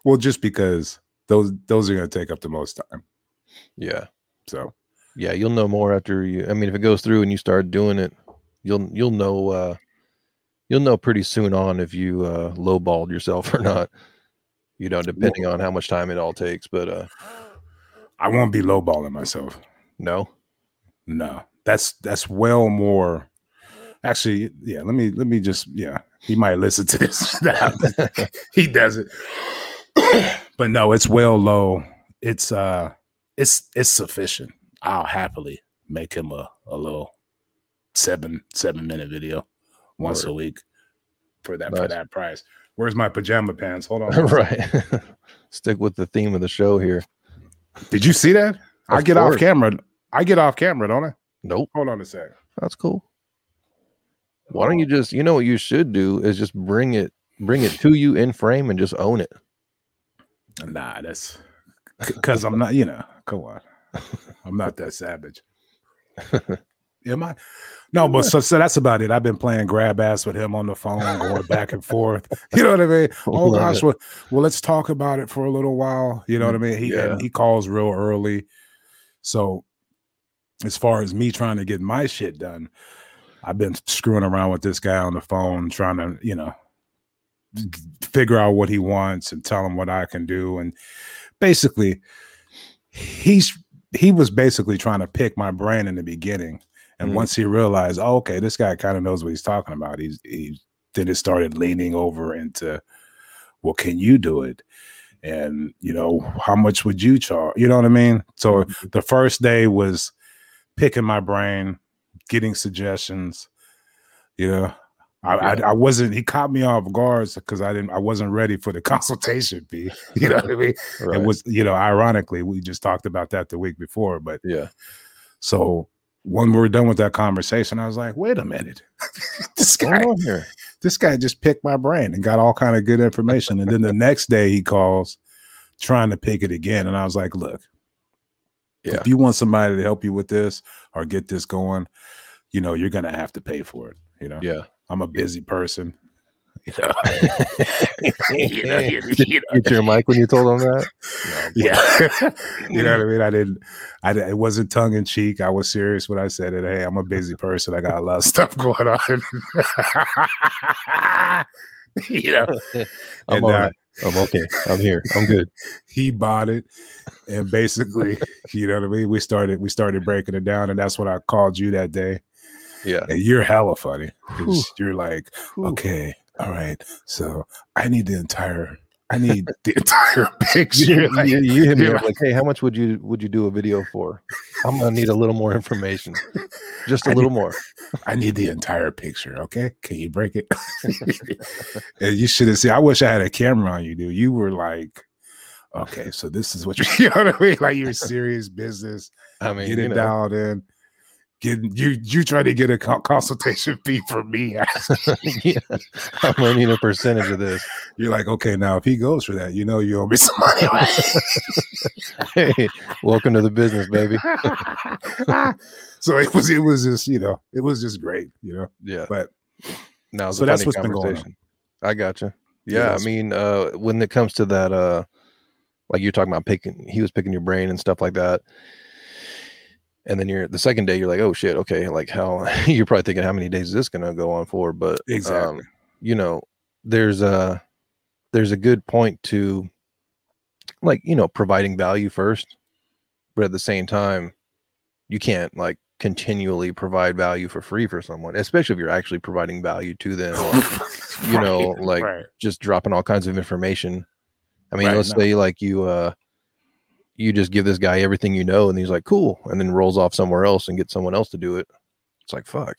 [SPEAKER 2] well, just because those those are going to take up the most time.
[SPEAKER 1] Yeah,
[SPEAKER 2] So
[SPEAKER 1] yeah, you'll know more after you. I mean, if it goes through and you start doing it, you'll you'll know uh you'll know pretty soon on if you uh lowballed yourself or not. You know, depending on how much time it all takes. But uh
[SPEAKER 2] I won't be lowballing myself.
[SPEAKER 1] no,
[SPEAKER 2] No, that's that's well more. Actually, yeah. Let me let me just yeah. He might listen to this. he doesn't. but no, it's well low. It's uh, it's it's sufficient. I'll happily make him a a little seven seven minute video once a week for that for that price. Where's my pajama pants? Hold on.
[SPEAKER 1] right. Stick with the theme of the show here.
[SPEAKER 2] Did you see that? I
[SPEAKER 1] Of
[SPEAKER 2] get off camera. I get off camera, don't I?
[SPEAKER 1] Nope,
[SPEAKER 2] Hold on a sec.
[SPEAKER 1] that's cool. Why don't you oh. just you know what you should do is just bring it bring it to you in frame and just own it.
[SPEAKER 2] Nah, that's because I'm not, you know, come on. I'm not that savage. Am I? No, but so, so that's about it. I've been playing grab ass with him on the phone, going back and forth. You know what I mean? Oh gosh, well, well, let's talk about it for a little while. You know what I mean? He
[SPEAKER 1] Yeah.
[SPEAKER 2] he calls real early. So as far as me trying to get my shit done, I've been screwing around with this guy on the phone, trying to, you know, figure out what he wants and tell him what I can do. And basically, he's he was basically trying to pick my brain in the beginning. And
[SPEAKER 1] Mm.
[SPEAKER 2] once he realized, oh, okay, this guy kind of knows what he's talking about, he's he then it started leaning over into, well, can you do it? And you know, how much would you charge? You know what I mean? So the first day was picking my brain, getting suggestions. You know, I, I, I wasn't. He caught me off guard because I didn't. I wasn't ready for the consultation fee. You know what I mean?
[SPEAKER 1] Right.
[SPEAKER 2] It was, you know, ironically, we just talked about that the week before. But
[SPEAKER 1] yeah.
[SPEAKER 2] so when we were done with that conversation, I was like, wait a minute, this guy,
[SPEAKER 1] going on here?
[SPEAKER 2] this guy just picked my brain and got all kind of good information. And then the next day he calls trying to pick it again. And I was like, look,
[SPEAKER 1] Yeah.
[SPEAKER 2] if you want somebody to help you with this or get this going, you know, you're gonna have to pay for it. You know,
[SPEAKER 1] Yeah.
[SPEAKER 2] I'm a busy person. You know,
[SPEAKER 1] you know, you, you know. Get your mic when you told him that.
[SPEAKER 2] No, yeah, you know what I mean. I didn't. I didn't, it wasn't tongue in cheek. I was serious when I said it. Hey, I'm a busy person. I got a lot of stuff going on. you know,
[SPEAKER 1] I'm, and, uh, I'm okay. I'm here. I'm good.
[SPEAKER 2] He bought it, and basically, you know what I mean. We started. We started breaking it down, and that's what I called you that day.
[SPEAKER 1] Yeah,
[SPEAKER 2] and you're hella funny. You're like, okay, all right. So I need the entire I need the entire picture.
[SPEAKER 1] Like, you, you, hit me up like, hey, how much would you would you do a video for? I'm gonna need a little more information, just a I little
[SPEAKER 2] need,
[SPEAKER 1] more.
[SPEAKER 2] I need the entire picture. Okay, can you break it? and you should have seen. I wish I had a camera on you, dude. You were like, okay, so this is what you, you know what I mean? Like you're serious business.
[SPEAKER 1] I mean,
[SPEAKER 2] get it know. dialed in getting you you try to get a consultation fee from me
[SPEAKER 1] yeah. I'm gonna need a percentage of this.
[SPEAKER 2] You're like okay now if he goes for that you know you owe me some money
[SPEAKER 1] hey welcome to the business baby.
[SPEAKER 2] So it was it was just you know it was just great you know?
[SPEAKER 1] Yeah.
[SPEAKER 2] But
[SPEAKER 1] now so that's what's been going on. i got you yeah, yeah i mean uh when it comes to that uh like you're talking about picking he was picking your brain and stuff like that and then you're the second day you're like oh shit okay like how you're probably thinking how many days is this going to go on for but
[SPEAKER 2] exactly
[SPEAKER 1] um, you know there's a there's a good point to like you know providing value first but at the same time you can't like continually provide value for free for someone especially if you're actually providing value to them or, you know like right. just dropping all kinds of information i mean right, let's no. say like you uh you just give this guy everything you know and he's like cool and then rolls off somewhere else and gets someone else to do it it's like fuck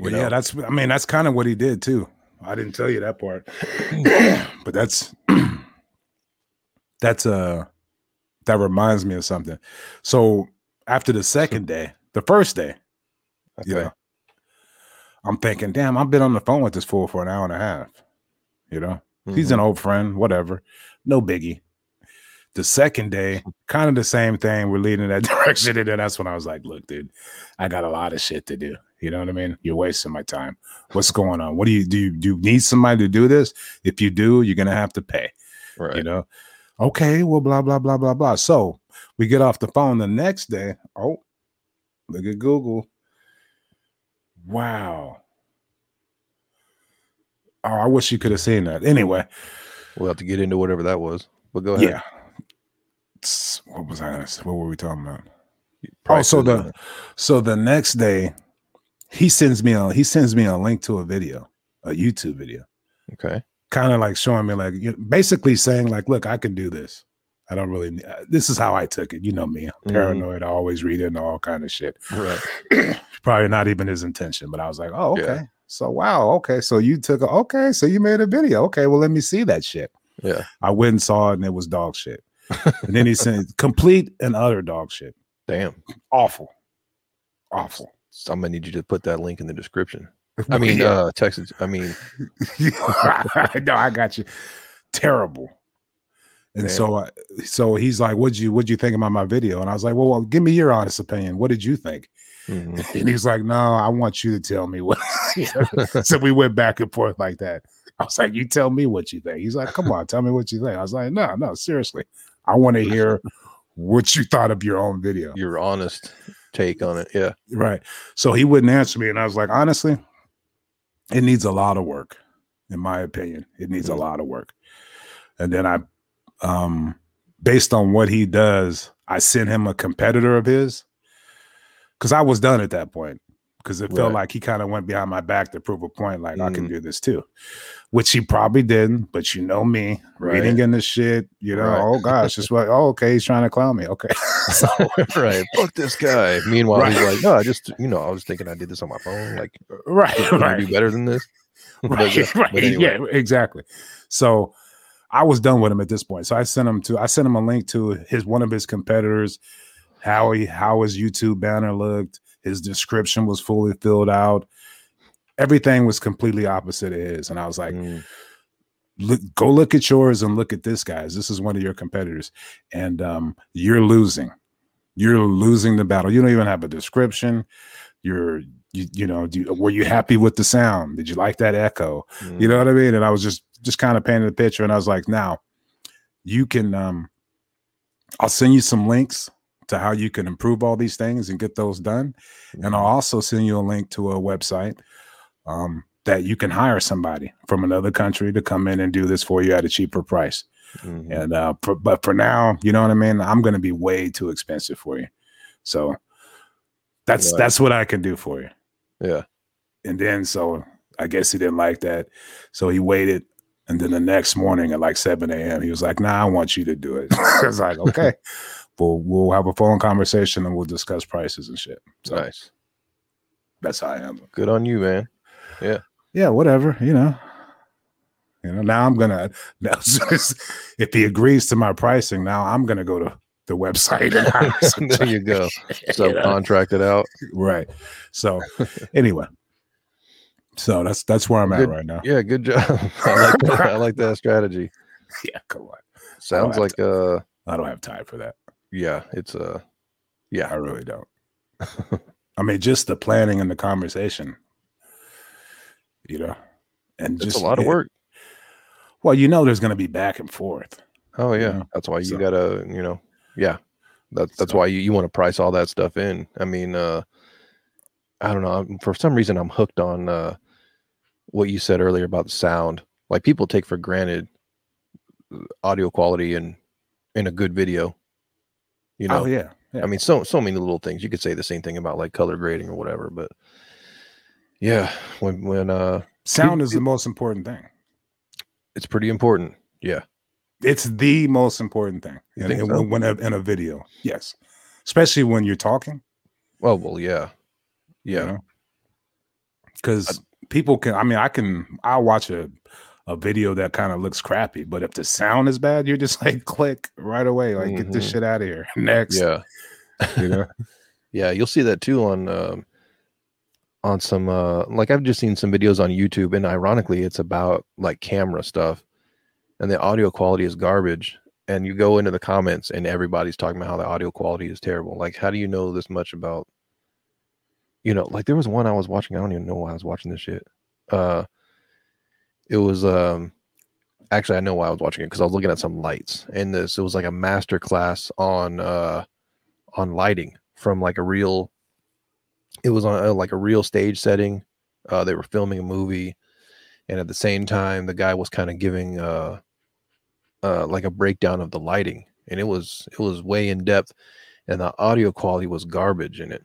[SPEAKER 2] well know? yeah that's i mean that's kind of what he did too i didn't tell you that part but that's that's uh that reminds me of something so after the second day the first day okay. you know i'm thinking damn i've been on the phone with this fool for an hour and a half you know mm-hmm. he's an mm-hmm. old friend whatever no biggie the second day, kind of the same thing. We're leading that direction. And then that's when I was like, look, dude, I got a lot of shit to do. You know what I mean? You're wasting my time. What's going on? What do you do? You, do you need somebody to do this? If you do, you're gonna have to pay. Right. You know? Okay, well, blah, blah, blah, blah, blah. So we get off the phone the next day. Oh, look at Google. Wow. Oh, I wish you could have seen that. Anyway.
[SPEAKER 1] We'll have to get into whatever that was. But go ahead.
[SPEAKER 2] Yeah what was I? What were we talking about? Oh, so the so the next day, he sends me a he sends me a link to a video, a YouTube video.
[SPEAKER 1] Okay.
[SPEAKER 2] Kind of like showing me like basically saying like, look, I can do this. I don't really. This is how I took it. You know me, I'm mm-hmm. paranoid. Mm-hmm. I always read into all kind of shit.
[SPEAKER 1] Right.
[SPEAKER 2] Probably not even his intention, but I was like, oh, okay. Yeah. So wow, okay. So you took a, okay. So you made a video. Okay, well let me see that shit.
[SPEAKER 1] Yeah.
[SPEAKER 2] I went and saw it, and it was dog shit and then he said complete and utter dog shit.
[SPEAKER 1] Damn.
[SPEAKER 2] Awful. Awful.
[SPEAKER 1] So I'm gonna need you to put that link in the description. I mean, yeah. uh text it. I mean
[SPEAKER 2] no, I got you. Terrible. And Damn. so uh, so he's like, What'd you what'd you think about my video? And I was like, Well, well give me your honest opinion. What did you think? Mm-hmm. And he's like, No, I want you to tell me what so we went back and forth like that. I was like, you tell me what you think. He's like, come on, tell me what you think. I was like, no, no, seriously. I want to hear what you thought of your own video.
[SPEAKER 1] Your honest take on it. Yeah.
[SPEAKER 2] Right. So he wouldn't answer me. And I was like, honestly, it needs a lot of work, in my opinion. It needs a lot of work. And then I, um, based on what he does, I sent him a competitor of his because I was done at that point because it felt like he kind of went behind my back to prove a point, like mm. I can mm. do this too, which he probably didn't. But you know me, right. reading in the shit, you know, right. oh gosh, it's like, oh, okay, he's trying to clown me. Okay.
[SPEAKER 1] so, right. Fuck this guy. Meanwhile, he's like, no, I just, you know, I was thinking I did this on my phone. Like,
[SPEAKER 2] uh, right.
[SPEAKER 1] Right. do better than this?
[SPEAKER 2] Right. But, right. Anyway. Yeah, exactly. So I was done with him at this point. So I sent him to, I sent him a link to his, one of his competitors, how he, how his YouTube banner looked his description was fully filled out. Everything was completely opposite of his. And I was like, mm. look, go look at yours and look at this guy's. This is one of your competitors. And um, you're losing. You're losing the battle. You don't even have a description. Your you, you know, do, were you happy with the sound? Did you like that echo?
[SPEAKER 1] Mm.
[SPEAKER 2] You know what I mean? And I was just just kind of painting the picture, and I was like, now you can um I'll send you some links to how you can improve all these things and get those done. And I'll
[SPEAKER 1] Mhm.
[SPEAKER 2] also send you a link to a website um, that you can hire somebody from another country to come in and do this for you at a cheaper price.
[SPEAKER 1] Mhm.
[SPEAKER 2] And uh, for, but for now, you know what I mean. I'm going to be way too expensive for you, so that's that's what I can do for you.
[SPEAKER 1] yeah.
[SPEAKER 2] And then so I guess he didn't like that, so he waited. And then the next morning at like 7 a.m., he was like, "Nah, I want you to do it." I was like, "Okay." We'll we'll have a phone conversation and we'll discuss prices and shit. So
[SPEAKER 1] Nice.
[SPEAKER 2] that's how I am.
[SPEAKER 1] Good on you, man.
[SPEAKER 2] Yeah, Yeah, whatever. You know. You know. Now I'm gonna. Now, if he agrees to my pricing, now I'm gonna go to the website and
[SPEAKER 1] There you go. So
[SPEAKER 2] you know?
[SPEAKER 1] contracted out.
[SPEAKER 2] right. So anyway, so that's that's where I'm at right now.
[SPEAKER 1] Yeah, good job. I like that. I like that strategy.
[SPEAKER 2] Yeah, come on.
[SPEAKER 1] Sounds like uh
[SPEAKER 2] I don't have time for that.
[SPEAKER 1] Yeah, it's a
[SPEAKER 2] uh
[SPEAKER 1] yeah.
[SPEAKER 2] I really don't. I mean, just the planning and the conversation. You know, and
[SPEAKER 1] It's
[SPEAKER 2] just
[SPEAKER 1] a lot of
[SPEAKER 2] yeah,
[SPEAKER 1] work.
[SPEAKER 2] Well, you know, there's going to be back and forth.
[SPEAKER 1] Oh yeah.
[SPEAKER 2] know,
[SPEAKER 1] That's why you
[SPEAKER 2] so-
[SPEAKER 1] gotta, you know, yeah. That's that's
[SPEAKER 2] So-
[SPEAKER 1] why you, you want to price all that stuff in. I mean, uh I don't know. I'm- For some reason I'm hooked on uh what you said earlier about the sound. Like people take for granted uh, audio quality and in a good video. You know,
[SPEAKER 2] Oh yeah, yeah.
[SPEAKER 1] I mean, so so many little things. You could say the same thing about like color grading or whatever, but yeah, when when uh,
[SPEAKER 2] sound is the most important thing.
[SPEAKER 1] it's pretty important. Yeah,
[SPEAKER 2] It's the most important thing
[SPEAKER 1] You
[SPEAKER 2] in,
[SPEAKER 1] think so?
[SPEAKER 2] when in a video. Yes, especially when you're talking.
[SPEAKER 1] well, well, yeah, yeah,
[SPEAKER 2] because people can. I mean, I can. I'll watch a a video that kind of looks crappy, but if the sound is bad, you're just like click right away, like get this
[SPEAKER 1] Mhm.
[SPEAKER 2] shit out of here. Next,
[SPEAKER 1] yeah,
[SPEAKER 2] you know.
[SPEAKER 1] yeah. You'll see that too on um, on some uh, like I've just seen some videos on YouTube, and ironically, it's about like camera stuff, and the audio quality is garbage. And you go into the comments, and everybody's talking about how the audio quality is terrible. Like, how do you know this much about? You know, like there was one I was watching. I don't even know why I was watching this shit. Uh, it was um, actually I know why I was watching it because I was looking at some lights, and this it was like a master class on uh, on lighting from like a real. It was on a, like a real stage setting. Uh, they were filming a movie, and at the same time, the guy was kind of giving uh, uh, like a breakdown of the lighting, and it was it was way in depth, and the audio quality was garbage in it.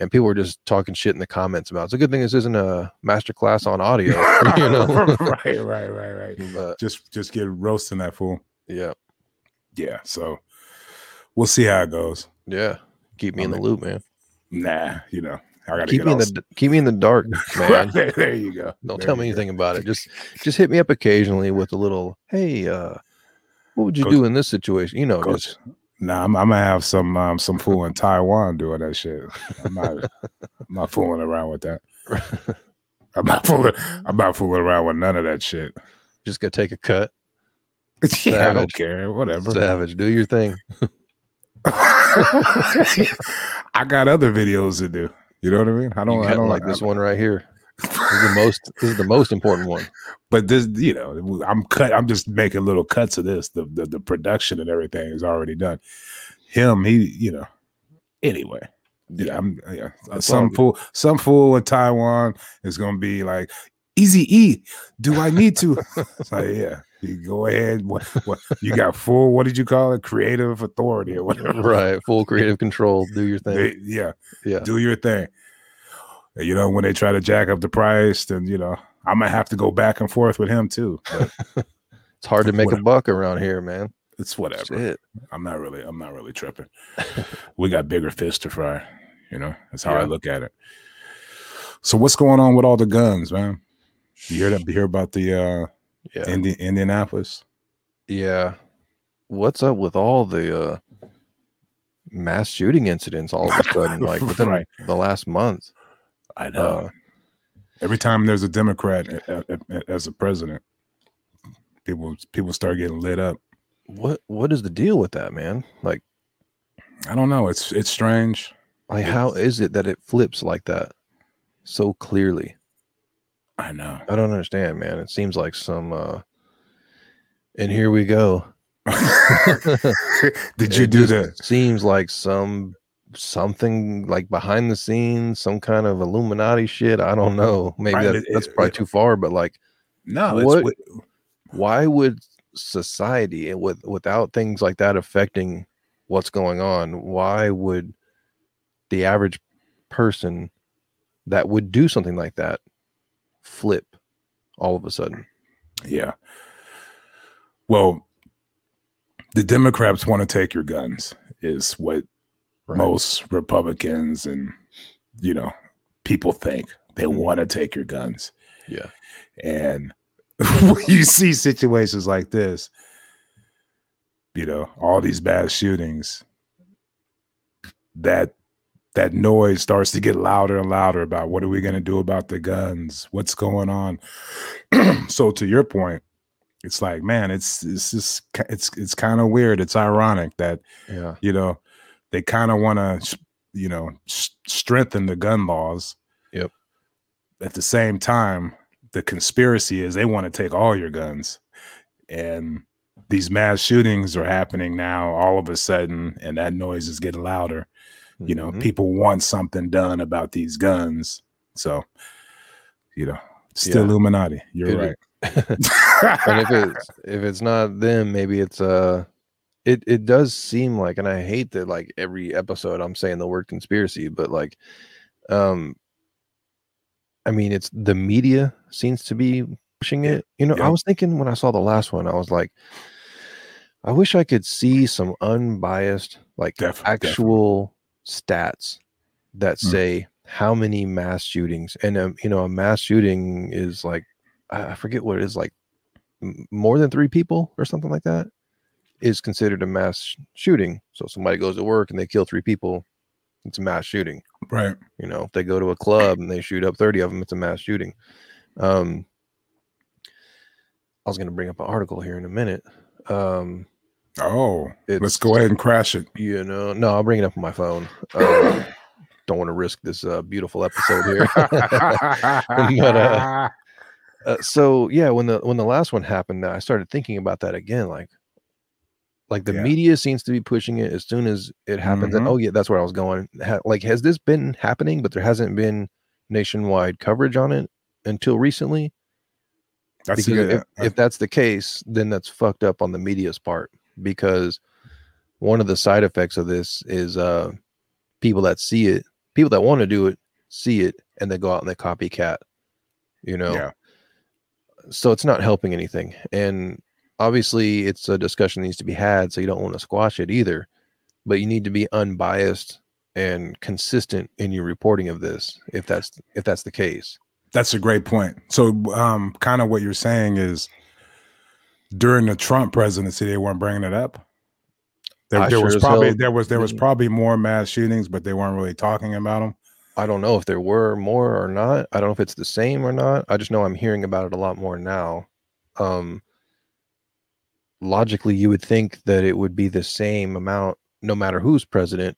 [SPEAKER 1] And people were just talking shit in the comments about. It's a good thing this isn't a master class on audio, you know.
[SPEAKER 2] right, right, right, right.
[SPEAKER 1] but
[SPEAKER 2] Just just get roasting that fool.
[SPEAKER 1] yeah,
[SPEAKER 2] Yeah. So we'll see how it goes.
[SPEAKER 1] yeah, keep me
[SPEAKER 2] I
[SPEAKER 1] in the
[SPEAKER 2] mean,
[SPEAKER 1] loop, man.
[SPEAKER 2] Nah, you know, I gotta
[SPEAKER 1] Keep me in the keep me in the dark, man.
[SPEAKER 2] there, there you go.
[SPEAKER 1] Don't
[SPEAKER 2] There
[SPEAKER 1] tell me
[SPEAKER 2] you go.
[SPEAKER 1] anything about it. Just just hit me up occasionally with a little, hey, uh, what would you
[SPEAKER 2] Coach-
[SPEAKER 1] do in this situation? You know,
[SPEAKER 2] Coach,
[SPEAKER 1] just
[SPEAKER 2] Nah, I'm, I'm gonna have some um, some fool in Taiwan doing that shit. I'm not, I'm not fooling around with that. I'm not fooling. I'm not fooling around with none of that shit.
[SPEAKER 1] just gonna take a cut.
[SPEAKER 2] yeah, I don't care. Whatever.
[SPEAKER 1] Savage, do your thing.
[SPEAKER 2] I got other videos to do. You know what I mean? I don't. I don't
[SPEAKER 1] like this one right here. This is the most. This is the most important one.
[SPEAKER 2] But this, you know, I'm cut. I'm just making little cuts of this. The the, the production and everything is already done. Him, he, you know. Anyway, yeah, I'm. Yeah,
[SPEAKER 1] That's uh, all
[SPEAKER 2] some fool, some fool in Taiwan is gonna be like, "Easy E, do I need to?" it's like, yeah, you go ahead. What, what you got? Full. What did you call it? Creative authority or whatever.
[SPEAKER 1] Right, full creative control. Do your thing.
[SPEAKER 2] Yeah,
[SPEAKER 1] Yeah,
[SPEAKER 2] do your thing. You know, when they try to jack up the price, then you know I might have to go back and forth with him too. But
[SPEAKER 1] it's hard to make a buck around here, man.
[SPEAKER 2] it's whatever.
[SPEAKER 1] Shit.
[SPEAKER 2] I'm not really, I'm not really tripping. we got bigger fish to fry. You know, that's how I look at it. So what's going on with all the guns, man? You hear that? You hear about the uh
[SPEAKER 1] Yeah,
[SPEAKER 2] Indi- Indianapolis?
[SPEAKER 1] yeah. What's up with all the uh mass shooting incidents all of a sudden? Like within
[SPEAKER 2] Right.
[SPEAKER 1] the last month.
[SPEAKER 2] I
[SPEAKER 1] Uh,
[SPEAKER 2] Every time there's a Democrat as a president, people people start getting lit up.
[SPEAKER 1] what what is the deal with that, man? Like
[SPEAKER 2] I don't know. It's it's strange.
[SPEAKER 1] Like, how is it that it flips like that so clearly?
[SPEAKER 2] I know.
[SPEAKER 1] I don't understand, man. It seems like some uh and here we go.
[SPEAKER 2] Did you do that?
[SPEAKER 1] Seems like some something like behind the scenes, some kind of Illuminati shit. I don't know. Maybe
[SPEAKER 2] Right,
[SPEAKER 1] that,
[SPEAKER 2] it-
[SPEAKER 1] that's probably too far, but like,
[SPEAKER 2] no? It's
[SPEAKER 1] What-
[SPEAKER 2] wi-
[SPEAKER 1] why would society eh, with without things like that affecting what's going on? Why would the average person that would do something like that flip all of a sudden?
[SPEAKER 2] Yeah. Well, the Democrats want to take your guns, is what
[SPEAKER 1] Right.
[SPEAKER 2] most Republicans and you know people think. They
[SPEAKER 1] Mhm.
[SPEAKER 2] want to take your guns,
[SPEAKER 1] Yeah.
[SPEAKER 2] and when you see situations like this, you know all these mass shootings. That that noise starts to get louder and louder about what are we going to do about the guns? What's going on? so to your point, it's like, man, it's it's just it's it's kind of weird. It's ironic that
[SPEAKER 1] Yeah.
[SPEAKER 2] you know they kind of want to you know s- strengthen the gun laws.
[SPEAKER 1] Yep.
[SPEAKER 2] At the same time, the conspiracy is they want to take all your guns, and these mass shootings are happening now all of a sudden, and that noise is getting louder. You know,
[SPEAKER 1] Mhm.
[SPEAKER 2] people want something done about these guns, so you know, still
[SPEAKER 1] Yeah.
[SPEAKER 2] Illuminati. You're right.
[SPEAKER 1] and if it's if it's not them, maybe it's uh it it does seem like and I hate that like every episode I'm saying the word conspiracy, but like um I mean it's the media seems to be pushing it. You know, I was thinking when I saw the last one, I was like, I wish I could see some unbiased, like
[SPEAKER 2] definitely.
[SPEAKER 1] actual stats that
[SPEAKER 2] Mm.
[SPEAKER 1] say how many mass shootings and um, you know a mass shooting is like I I forget what it is like more than three people or something like that is considered a mass shooting. So somebody goes to work and they kill three people, it's a mass shooting.
[SPEAKER 2] right.
[SPEAKER 1] You know, if they go to a club and they shoot up 30 of them, it's a mass shooting. Um, I was going to bring up an article here in a minute. Um,
[SPEAKER 2] Oh, let's go ahead and crash it.
[SPEAKER 1] you know, no, I'll bring it up on my phone. Um, don't want to risk this uh, beautiful episode here. but uh, uh, so yeah, when the when the last one happened, I started thinking about that again. Like, like the
[SPEAKER 2] Yeah.
[SPEAKER 1] media seems to be pushing it as soon as it happens. And
[SPEAKER 2] Mhm.
[SPEAKER 1] oh yeah, that's where I was going. Ha- like, has this been happening? But there hasn't been nationwide coverage on it until recently.
[SPEAKER 2] That's
[SPEAKER 1] because
[SPEAKER 2] it.
[SPEAKER 1] if, if that's the case, then that's fucked up on the media's part. Because one of the side effects of this is uh people that see it, people that want to do it, see it, and they go out and they copycat. You know,
[SPEAKER 2] yeah,
[SPEAKER 1] so it's not helping anything and obviously it's a discussion that needs to be had so you don't want to squash it either but you need to be unbiased and consistent in your reporting of this if that's if that's the case
[SPEAKER 2] that's a great point. So, um, kind of what you're saying is during the Trump presidency, they weren't bringing it up. There, there
[SPEAKER 1] sure
[SPEAKER 2] was probably
[SPEAKER 1] hell
[SPEAKER 2] there was there was probably more mass shootings, but they weren't really talking about them.
[SPEAKER 1] i don't know if there were more or not i don't know if it's the same or not i just know i'm hearing about it a lot more now um logically you would think that it would be the same amount no matter who's president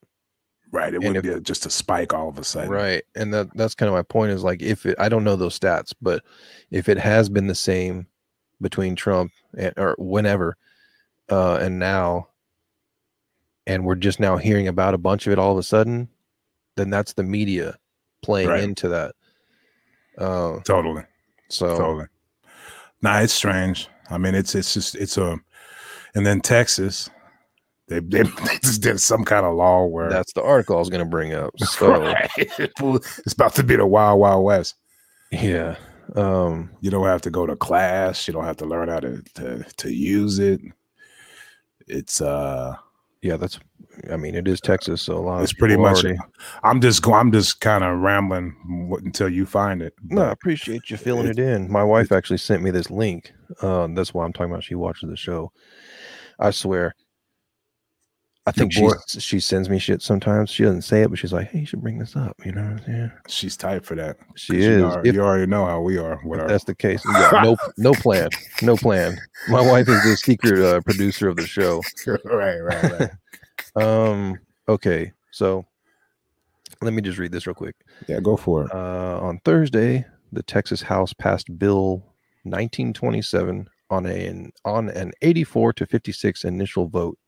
[SPEAKER 2] Right, it
[SPEAKER 1] And
[SPEAKER 2] would
[SPEAKER 1] if-
[SPEAKER 2] be a, just a spike all of a sudden.
[SPEAKER 1] Right. And that that's kind of my point is like if it I don't know those stats, but if it has been the same between Trump and or whenever uh and now and we're just now hearing about a bunch of it all of a sudden, then that's the media playing
[SPEAKER 2] Right.
[SPEAKER 1] into that. Uh
[SPEAKER 2] Totally,
[SPEAKER 1] so
[SPEAKER 2] totally. Nah, it's strange. I mean, it's it's just it's a, and then Texas, they they, they just did some kind of law where
[SPEAKER 1] that's the article I was gonna bring up. So
[SPEAKER 2] Right. it's about to be the wild wild west.
[SPEAKER 1] yeah. Um
[SPEAKER 2] You don't have to go to class. You don't have to learn how to to, to use it. It's uh,
[SPEAKER 1] yeah, that's I mean it is Texas, so a lot
[SPEAKER 2] it's pretty much.
[SPEAKER 1] already-
[SPEAKER 2] I'm just. I'm just kind of rambling until you find it.
[SPEAKER 1] No, I appreciate you filling
[SPEAKER 2] it-
[SPEAKER 1] it in. My wife actually sent me this link. Um, that's why I'm talking about. She watches the show. I swear. I think she she sends me shit sometimes. She doesn't say it, but she's like, "Hey, you should bring this up." You know saying?
[SPEAKER 2] she's tight for that.
[SPEAKER 1] She is.
[SPEAKER 2] You, know,
[SPEAKER 1] if,
[SPEAKER 2] you already know how we are. With
[SPEAKER 1] that's the case, yeah, no, no plan, no plan. My wife is the secret uh, producer of the show.
[SPEAKER 2] right, right, right.
[SPEAKER 1] Um. Okay. So let me just read this real quick.
[SPEAKER 2] Yeah, go for it.
[SPEAKER 1] Uh, on Thursday, the Texas House passed Bill 1927 on a on an 84 to 56 initial vote,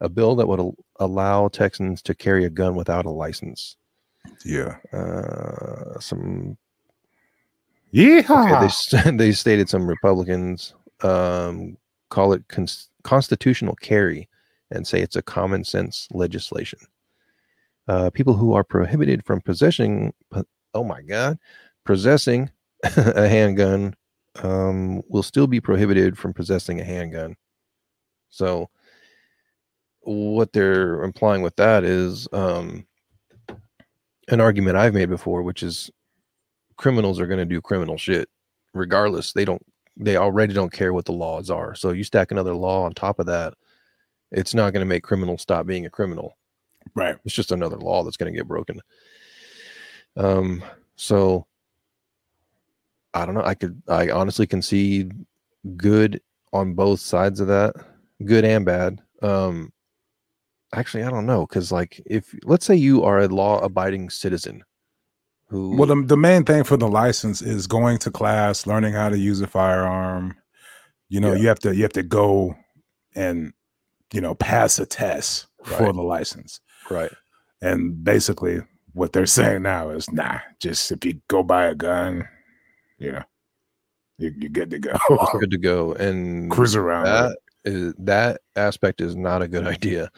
[SPEAKER 1] a bill that would al- allow Texans to carry a gun without a license.
[SPEAKER 2] Yeah.
[SPEAKER 1] Uh, some
[SPEAKER 2] Yeah.
[SPEAKER 1] okay, they they stated some Republicans um, call it cons- constitutional carry and say it's a common sense legislation. Uh, people who are prohibited from possessing, oh my God, possessing a handgun um, will still be prohibited from possessing a handgun. So, what they're implying with that is um, an argument I've made before, which is criminals are going to do criminal shit regardless. They don't, they already don't care what the laws are. So, you stack another law on top of that, it's not going to make criminals stop being a criminal
[SPEAKER 2] right.
[SPEAKER 1] it's just another law that's going to get broken um so i don't know i could i honestly can see good on both sides of that good and bad um actually i don't know because like if let's say you are a law abiding citizen who
[SPEAKER 2] Well, the, the main thing for the license is going to class, learning how to use a firearm. You know,
[SPEAKER 1] Yeah.
[SPEAKER 2] you have to you have to go and you know pass a test for the license.
[SPEAKER 1] right
[SPEAKER 2] And basically, what they're saying now is, nah, just if you go buy a gun, you know, you, you're good to go.
[SPEAKER 1] good to go and
[SPEAKER 2] Cruise around.
[SPEAKER 1] that that aspect is not a good idea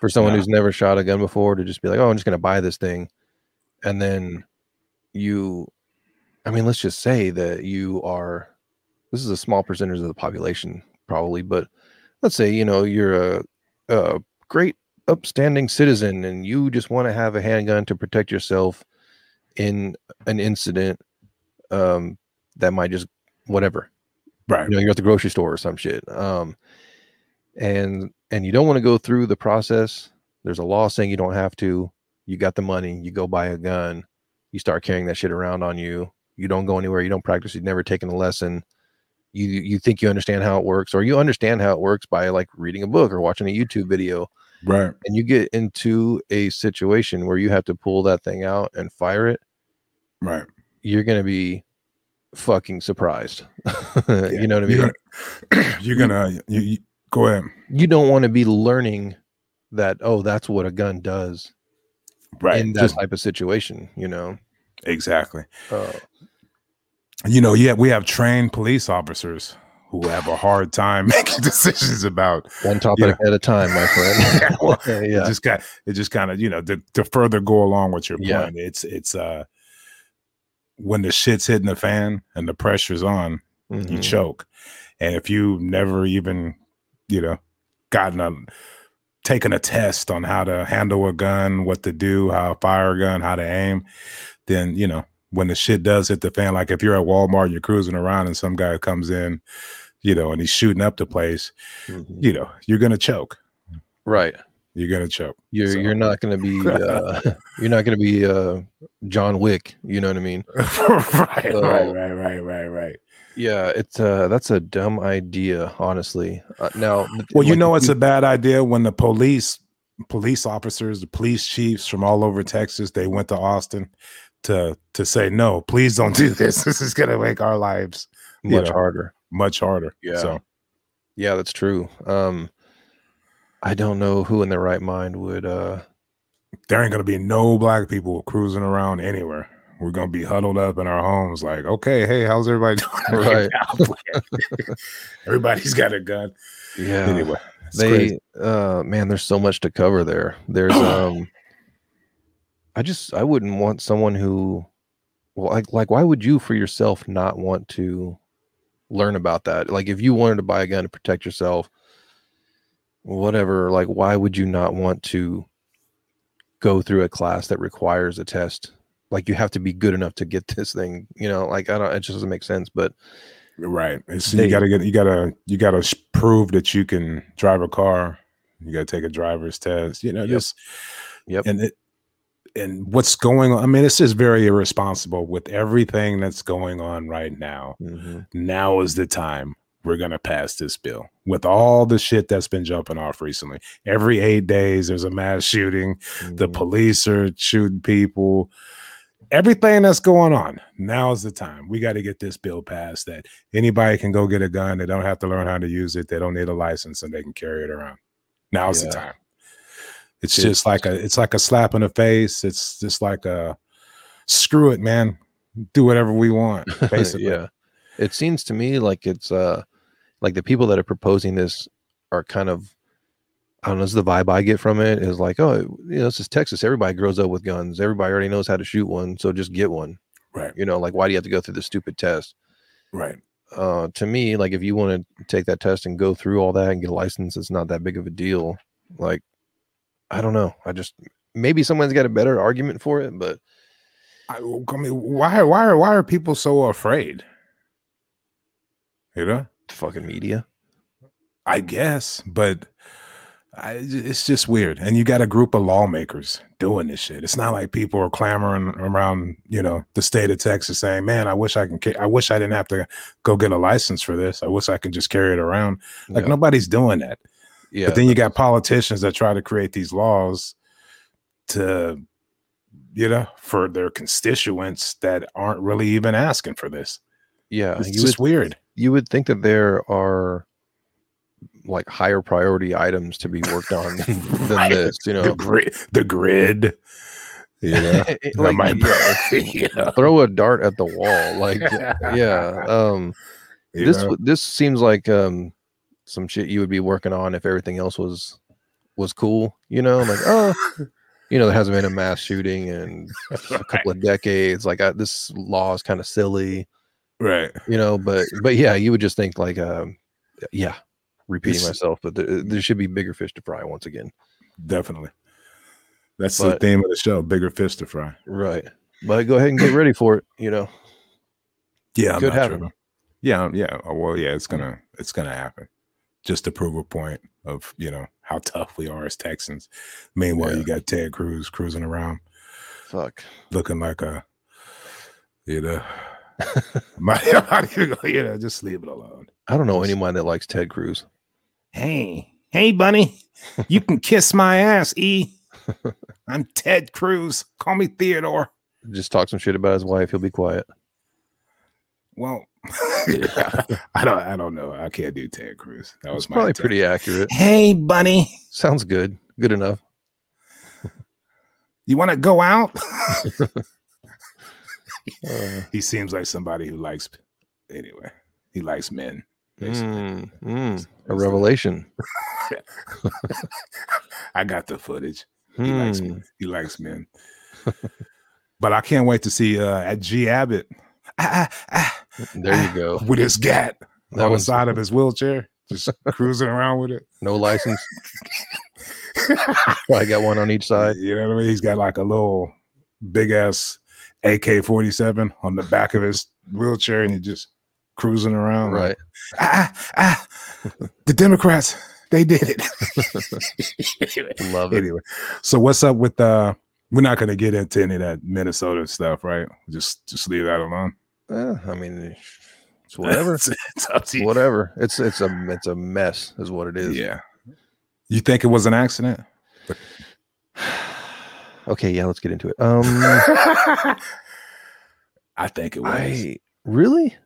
[SPEAKER 1] for someone
[SPEAKER 2] No.
[SPEAKER 1] who's never shot a gun before to just be like, oh, I'm just going to buy this thing, and then you, I mean, let's just say that you are. This is a small percentage of the population, probably, but let's say you know you're a, a great upstanding citizen and you just want to have a handgun to protect yourself in an incident um, that might just whatever.
[SPEAKER 2] Right.
[SPEAKER 1] you know you're at the grocery store or some shit um and and you don't want to go through the process. There's a law saying you don't have to. You got the money you go buy a gun you start carrying that shit around on you. You don't go anywhere you don't practice you've never taken a lesson. You you think you understand how it works or you understand how it works by like reading a book or watching a youtube video.
[SPEAKER 2] Right.
[SPEAKER 1] and you get into a situation where you have to pull that thing out and fire it.
[SPEAKER 2] Right.
[SPEAKER 1] You're going to be fucking surprised you know what i mean
[SPEAKER 2] You're gonna, gonna you, you- go ahead.
[SPEAKER 1] you don't want to be learning that oh that's what a gun does
[SPEAKER 2] Right.
[SPEAKER 1] in that
[SPEAKER 2] Just-
[SPEAKER 1] type of situation you know
[SPEAKER 2] exactly.
[SPEAKER 1] uh,
[SPEAKER 2] you know, yeah, we have trained police officers who have a hard time making decisions about.
[SPEAKER 1] one topic at a time my friend
[SPEAKER 2] Well,
[SPEAKER 1] yeah
[SPEAKER 2] It just got it just kind of you know to, to further go along with your point.
[SPEAKER 1] Yeah.
[SPEAKER 2] It's it's uh when the shit's hitting the fan and the pressure's on, you
[SPEAKER 1] Mhm.
[SPEAKER 2] choke, and if you never even you know gotten a taken a test on how to handle a gun, what to do, how to fire a gun, how to aim, then you know when the shit does hit the fan, like if you're at Walmart, and you're cruising around and some guy comes in, you know, and he's shooting up the place,
[SPEAKER 1] Mhm.
[SPEAKER 2] you know, you're gonna choke.
[SPEAKER 1] right
[SPEAKER 2] You're gonna choke.
[SPEAKER 1] you're
[SPEAKER 2] So-
[SPEAKER 1] you're not going to be uh, you're not going to be uh john wick you know what i mean
[SPEAKER 2] right,
[SPEAKER 1] So-
[SPEAKER 2] right, right, right, right, right.
[SPEAKER 1] yeah it's uh that's a dumb idea honestly uh, now
[SPEAKER 2] Well, you
[SPEAKER 1] like,
[SPEAKER 2] know it's a bad idea when the police police officers, the police chiefs from all over Texas, they went to Austin to to say no, please don't do this. This is gonna make our lives
[SPEAKER 1] much
[SPEAKER 2] know.
[SPEAKER 1] harder
[SPEAKER 2] much harder.
[SPEAKER 1] Yeah.
[SPEAKER 2] So
[SPEAKER 1] Yeah, that's true. Um I don't know who in their right mind would uh
[SPEAKER 2] there ain't gonna be no black people cruising around anywhere. We're gonna be huddled up in our homes, like, okay, hey, how's everybody doing?
[SPEAKER 1] Right.
[SPEAKER 2] now? Everybody's got a gun.
[SPEAKER 1] yeah.
[SPEAKER 2] Anyway,
[SPEAKER 1] they
[SPEAKER 2] crazy.
[SPEAKER 1] uh man, there's so much to cover there. There's um I just I wouldn't want someone who well like like why would you for yourself not want to learn about that? Like if you wanted to buy a gun to protect yourself, whatever, like why would you not want to go through a class that requires a test? Like you have to be good enough to get this thing, you know, like I don't it just doesn't make sense, but
[SPEAKER 2] Right. It's,
[SPEAKER 1] They-
[SPEAKER 2] you gotta get you gotta you gotta prove that you can drive a car. You gotta take a driver's test. You know,
[SPEAKER 1] Yep.
[SPEAKER 2] just
[SPEAKER 1] Yep.
[SPEAKER 2] and it and what's going on. I mean, it's just very irresponsible with everything that's going on right now.
[SPEAKER 1] mhm,
[SPEAKER 2] Now is the time we're gonna pass this bill with all the shit that's been jumping off recently. Every eight days, there's a mass shooting. The
[SPEAKER 1] Mhm.
[SPEAKER 2] police are shooting people. Everything that's going on. Now's the time. We got to get this bill passed that anybody can go get a gun. They don't have to learn how to use it. They don't need a license and they can carry it around. Now's the
[SPEAKER 1] Yeah.
[SPEAKER 2] time. It's
[SPEAKER 1] It's-
[SPEAKER 2] just like a it's like a slap in the face. It's just like a screw it, man. Do whatever we want. Basically.
[SPEAKER 1] yeah. It seems to me like it's uh like the people that are proposing this are kind of I don't know, this is the vibe I get from it is like, oh, you know, this is Texas. Everybody grows up with guns. Everybody already knows how to shoot one, so just get one.
[SPEAKER 2] Right.
[SPEAKER 1] You know, like why do you have to go through the stupid test?
[SPEAKER 2] Right.
[SPEAKER 1] Uh to me, like if you want to take that test and go through all that and get a license, it's not that big of a deal. Like I don't know. I just maybe someone's got a better argument for it, but
[SPEAKER 2] I, I mean, why why why are people so afraid? You know?
[SPEAKER 1] Fucking media.
[SPEAKER 2] I guess, but I, it's just weird. And you got a group of lawmakers doing this shit. It's not like people are clamoring around, you know, the state of Texas saying, "Man, I wish I can. I wish I didn't have to go get a license for this. I wish I could just carry it around." Like
[SPEAKER 1] yeah.
[SPEAKER 2] nobody's doing that.
[SPEAKER 1] yeah.
[SPEAKER 2] but then you got politicians that try to create these laws to, you know, for their constituents that aren't really even asking for this.
[SPEAKER 1] yeah,
[SPEAKER 2] It's just
[SPEAKER 1] would
[SPEAKER 2] weird.
[SPEAKER 1] You would think that there are like higher priority items to be worked on than,
[SPEAKER 2] Right.
[SPEAKER 1] this, you
[SPEAKER 2] the
[SPEAKER 1] know.
[SPEAKER 2] grid, the grid. Know,
[SPEAKER 1] It-
[SPEAKER 2] that
[SPEAKER 1] like,
[SPEAKER 2] might
[SPEAKER 1] yeah,
[SPEAKER 2] know,
[SPEAKER 1] throw a dart at the wall, like yeah. Um,
[SPEAKER 2] you
[SPEAKER 1] this
[SPEAKER 2] know?
[SPEAKER 1] this seems like um some shit you would be working on if everything else was was cool, you know, like oh, you know, there hasn't been a mass shooting in a couple of decades. Like I, this law is kind of silly,
[SPEAKER 2] right.
[SPEAKER 1] you know, but but yeah, you would just think like um, yeah, repeating
[SPEAKER 2] This-
[SPEAKER 1] myself, but there, there should be bigger fish to fry once again.
[SPEAKER 2] Definitely. That's the theme of the show. Bigger fish to fry.
[SPEAKER 1] Right. But go ahead and get ready for it, you know.
[SPEAKER 2] Yeah, I'm
[SPEAKER 1] Could happen.
[SPEAKER 2] tripping. Yeah, um, yeah. oh, Well, yeah, it's gonna it's gonna happen. Just to prove a point of you know how tough we are as Texans. Meanwhile,
[SPEAKER 1] Yeah.
[SPEAKER 2] you got Ted Cruz cruising around
[SPEAKER 1] Fuck.
[SPEAKER 2] looking like a you know you know just leave it alone.
[SPEAKER 1] I don't know anyone that likes Ted Cruz.
[SPEAKER 2] Hey, hey, bunny, you can kiss my ass, E. I'm Ted Cruz. Call me Theodore.
[SPEAKER 1] Just talk some shit about his wife. He'll be quiet.
[SPEAKER 2] Well, I don't. I don't know. I can't do Ted Cruz. That was my
[SPEAKER 1] probably
[SPEAKER 2] attempt.
[SPEAKER 1] pretty accurate.
[SPEAKER 2] Hey, bunny,
[SPEAKER 1] Sounds good. Good enough.
[SPEAKER 2] you want to go out?
[SPEAKER 1] Uh,
[SPEAKER 2] he seems like somebody who likes. Anyway, he likes men. basically.
[SPEAKER 1] mm, mm, a revelation.
[SPEAKER 2] I got the footage. He likes
[SPEAKER 1] Hmm.
[SPEAKER 2] men. He likes men. but I can't wait to see uh, at G Abbott. Ah, ah, ah,
[SPEAKER 1] There you go.
[SPEAKER 2] with his gat
[SPEAKER 1] That
[SPEAKER 2] on the side of his wheelchair, just cruising around with it.
[SPEAKER 1] no license. I got one on each side.
[SPEAKER 2] You know what I mean? He's got like a little big ass AK 47 on the back of his wheelchair and he's just cruising around.
[SPEAKER 1] Right.
[SPEAKER 2] ah, ah, ah, the Democrats, they did it.
[SPEAKER 1] Love it.
[SPEAKER 2] anyway, so what's up with uh we're not gonna get into any of that Minnesota stuff, right? Just just leave that alone.
[SPEAKER 1] Eh, I mean, it's whatever.
[SPEAKER 2] it's, it's up to you.
[SPEAKER 1] whatever. It's it's a it's a mess, is what it is.
[SPEAKER 2] Yeah. You think it was an accident?
[SPEAKER 1] okay, yeah, let's get into it. Um,
[SPEAKER 2] I think it was
[SPEAKER 1] I really.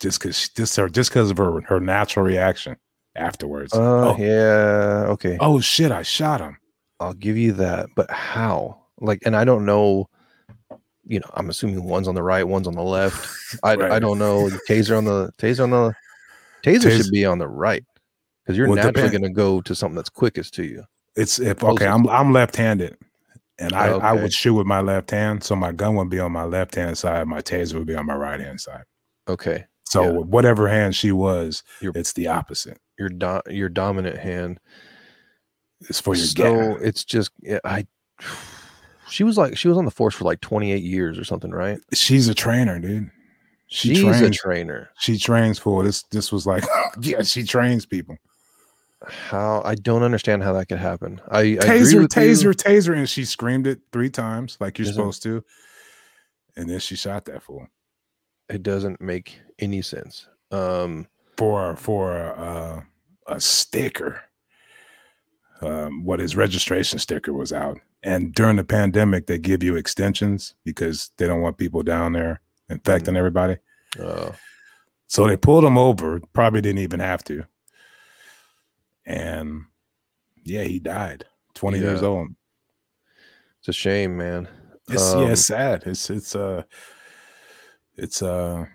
[SPEAKER 2] just because just her just because of her her natural reaction afterwards.
[SPEAKER 1] Uh,
[SPEAKER 2] oh,
[SPEAKER 1] yeah. Okay.
[SPEAKER 2] oh shit! I shot him.
[SPEAKER 1] I'll give you that. But how? Like, and I don't know. You know, I'm assuming one's on the right, one's on the left. I, I don't know. The taser on the taser on the taser
[SPEAKER 2] Tas-
[SPEAKER 1] should be on the right because you're
[SPEAKER 2] Well,
[SPEAKER 1] naturally going to go to something that's quickest to you.
[SPEAKER 2] It's if okay. I'm I'm left-handed, and I I would shoot with my left hand, so my gun would be on my left hand side, my taser would be on my right hand side.
[SPEAKER 1] Okay,
[SPEAKER 2] So
[SPEAKER 1] Yeah.
[SPEAKER 2] whatever hand she was,
[SPEAKER 1] You're-
[SPEAKER 2] it's the opposite.
[SPEAKER 1] your do- your dominant hand.
[SPEAKER 2] It's for your
[SPEAKER 1] so it's just I. She was like she was on the force for like 28 years or something, right?
[SPEAKER 2] She's a trainer, dude. She
[SPEAKER 1] She's a
[SPEAKER 2] trains.
[SPEAKER 1] trainer.
[SPEAKER 2] she trains for this. This was like, yeah, she trains people.
[SPEAKER 1] How I don't understand how that could happen. I, I agree
[SPEAKER 2] Taser,
[SPEAKER 1] you.
[SPEAKER 2] taser, taser, and she screamed it three times like you're supposed to, and then she shot that fool.
[SPEAKER 1] it doesn't make any sense. Um,
[SPEAKER 2] for for uh, a sticker. Um, what his registration sticker was out, and during the pandemic, they give you extensions because they don't want people down there infecting everybody.
[SPEAKER 1] Uh,
[SPEAKER 2] So they pulled him over. Probably didn't even have to. And yeah, he died. Twenty years old.
[SPEAKER 1] it's a shame, man.
[SPEAKER 2] It's yeah,
[SPEAKER 1] Um,
[SPEAKER 2] it's sad. It's it's uh it's uh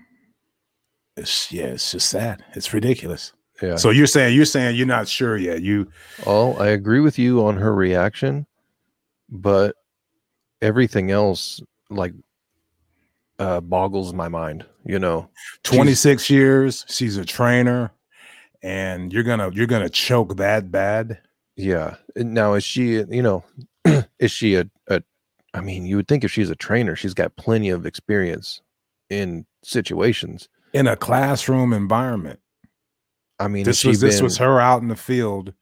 [SPEAKER 2] it's yeah, it's just sad. It's ridiculous.
[SPEAKER 1] Yeah.
[SPEAKER 2] So you're saying you're saying you're not sure yet. You
[SPEAKER 1] Oh, I agree with you on her reaction, but everything else like uh boggles my mind, you know.
[SPEAKER 2] 26 years, she's a trainer, and you're gonna you're gonna choke that bad.
[SPEAKER 1] Yeah. Now is she, you know, is she a, a I mean, you would think if she's a trainer, she's got plenty of experience in situations.
[SPEAKER 2] in a classroom environment.
[SPEAKER 1] I mean,
[SPEAKER 2] This was this was her out in the field.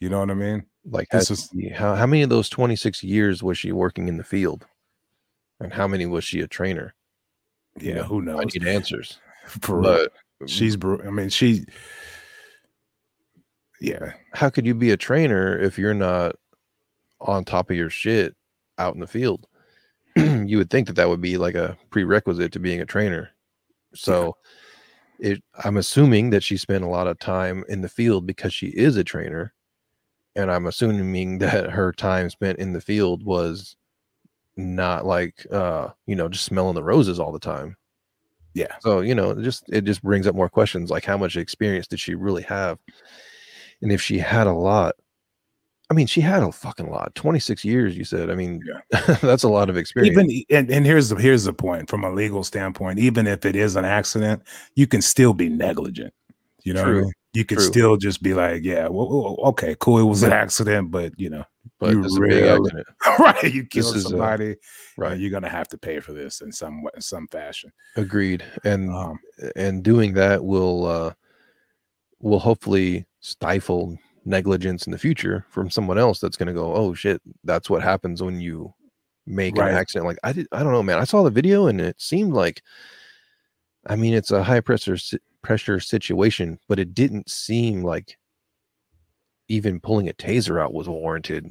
[SPEAKER 2] You know what I mean?
[SPEAKER 1] like
[SPEAKER 2] this is-
[SPEAKER 1] how how many of those 26 years was she working in the field? And how many was she a trainer? You
[SPEAKER 2] Yeah,
[SPEAKER 1] know,
[SPEAKER 2] who
[SPEAKER 1] I need answers.
[SPEAKER 2] For real.
[SPEAKER 1] But
[SPEAKER 2] she's I mean, she yeah,
[SPEAKER 1] how could you be a trainer if you're not on top of your shit out in the field? you would think that that would be like a prerequisite to being a trainer. So it I'm assuming that she spent a lot of time in the field because she is a trainer and I'm assuming that her time spent in the field was not like uh you know just smelling the roses all the time.
[SPEAKER 2] Yeah.
[SPEAKER 1] So, you know, it just it just brings up more questions like how much experience did she really have? And if she had a lot, I mean, she had a fucking lot. 26 years, you said. I mean, that's a lot of experience.
[SPEAKER 2] even and, and here's the here's the point from a legal standpoint. Even if it is an accident, you can still be negligent. You know, I
[SPEAKER 1] True,
[SPEAKER 2] mean? you can
[SPEAKER 1] true.
[SPEAKER 2] still just be like, yeah, well, okay, cool, it was an accident, but you know,
[SPEAKER 1] but
[SPEAKER 2] you
[SPEAKER 1] a
[SPEAKER 2] really-
[SPEAKER 1] accident.
[SPEAKER 2] right, you killed
[SPEAKER 1] is, uh,
[SPEAKER 2] somebody,
[SPEAKER 1] Right.
[SPEAKER 2] right? You're gonna have to pay for this in some in some fashion.
[SPEAKER 1] Agreed. And
[SPEAKER 2] Um,
[SPEAKER 1] and doing that will uh will hopefully stifle negligence in the future from someone else that's going to go oh shit that's what happens when you make
[SPEAKER 2] Right.
[SPEAKER 1] an accident like i did i don't know man i saw the video and it seemed like i mean it's a high pressure pressure situation but it didn't seem like even pulling a taser out was warranted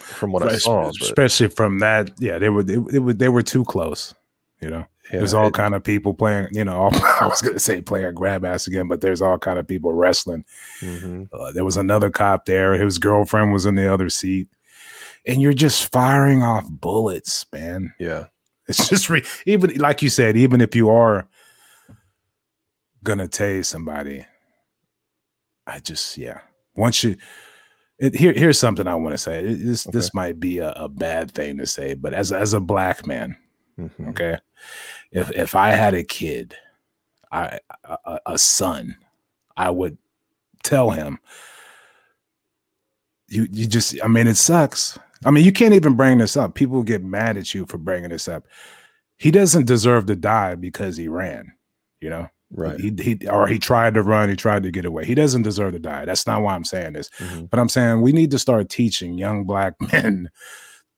[SPEAKER 1] from what i saw
[SPEAKER 2] spe-
[SPEAKER 1] but,
[SPEAKER 2] especially from that, yeah, they were they, they were they were too close. You know,
[SPEAKER 1] yeah,
[SPEAKER 2] there's all
[SPEAKER 1] it-
[SPEAKER 2] kind of people playing. You know, all, I was gonna say playing grab ass again, but there's all kind of people wrestling.
[SPEAKER 1] mhm.
[SPEAKER 2] Uh, there was another cop there. His girlfriend was in the other seat, and you're just firing off bullets, man.
[SPEAKER 1] yeah
[SPEAKER 2] It's just re- even like you said, even if you are gonna tase somebody, I just yeah. Once you, it, here here's something I want to say. It- this this might be a, a bad thing to say, but as as a black man,
[SPEAKER 1] mhm.
[SPEAKER 2] okay, if if I had a kid, I a, a- a son, I would tell him. You you just I mean it sucks. I mean you can't even bring this up. People get mad at you for bringing this up. He doesn't deserve to die because he ran. You know,
[SPEAKER 1] right
[SPEAKER 2] he, he or he tried to run. He tried to get away. He doesn't deserve to die. That's not why I'm saying this.
[SPEAKER 1] mhm.
[SPEAKER 2] But I'm saying we need to start teaching young black men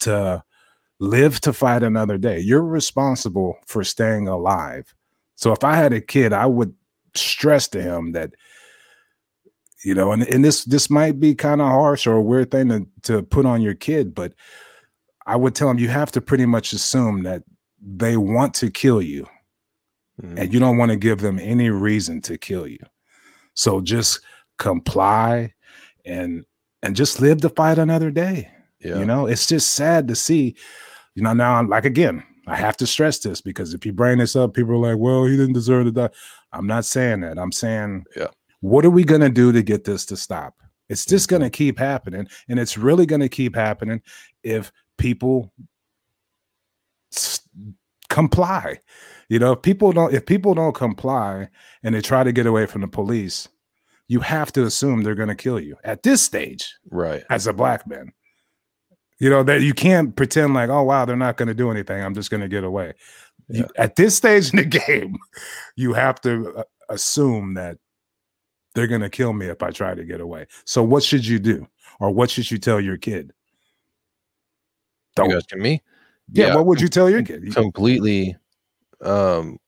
[SPEAKER 2] to live to fight another day. You're responsible for staying alive. So if I had a kid, I would stress to him that, you know, and, and this this might be kind of harsh or a weird thing to, to put on your kid, but I would tell him you have to pretty much assume that they want to kill you
[SPEAKER 1] Mhm.
[SPEAKER 2] and you don't want to give them any reason to kill you. So just comply and and just live to fight another day.
[SPEAKER 1] yeah
[SPEAKER 2] You know, it's just sad to see. You know, now like again, I have to stress this because if you bring this up, people are like, "Well, he didn't deserve to die." I'm not saying that. I'm saying,
[SPEAKER 1] Yeah.
[SPEAKER 2] what are we gonna do to get this to stop? It's just gonna keep happening, and it's really gonna keep happening if people s- comply. You know, if people don't, if people don't comply and they try to get away from the police, you have to assume they're gonna kill you at this stage
[SPEAKER 1] right
[SPEAKER 2] as a black man. You know that you can't pretend like, oh wow, they're not going to do anything. I'm just going to get away. You- at this stage in the game, you have to uh, assume that they're going to kill me if I try to get away. So what should you do, or what should you tell your kid? Don't.
[SPEAKER 1] you asking me
[SPEAKER 2] yeah, What would you tell your kid?
[SPEAKER 1] Completely um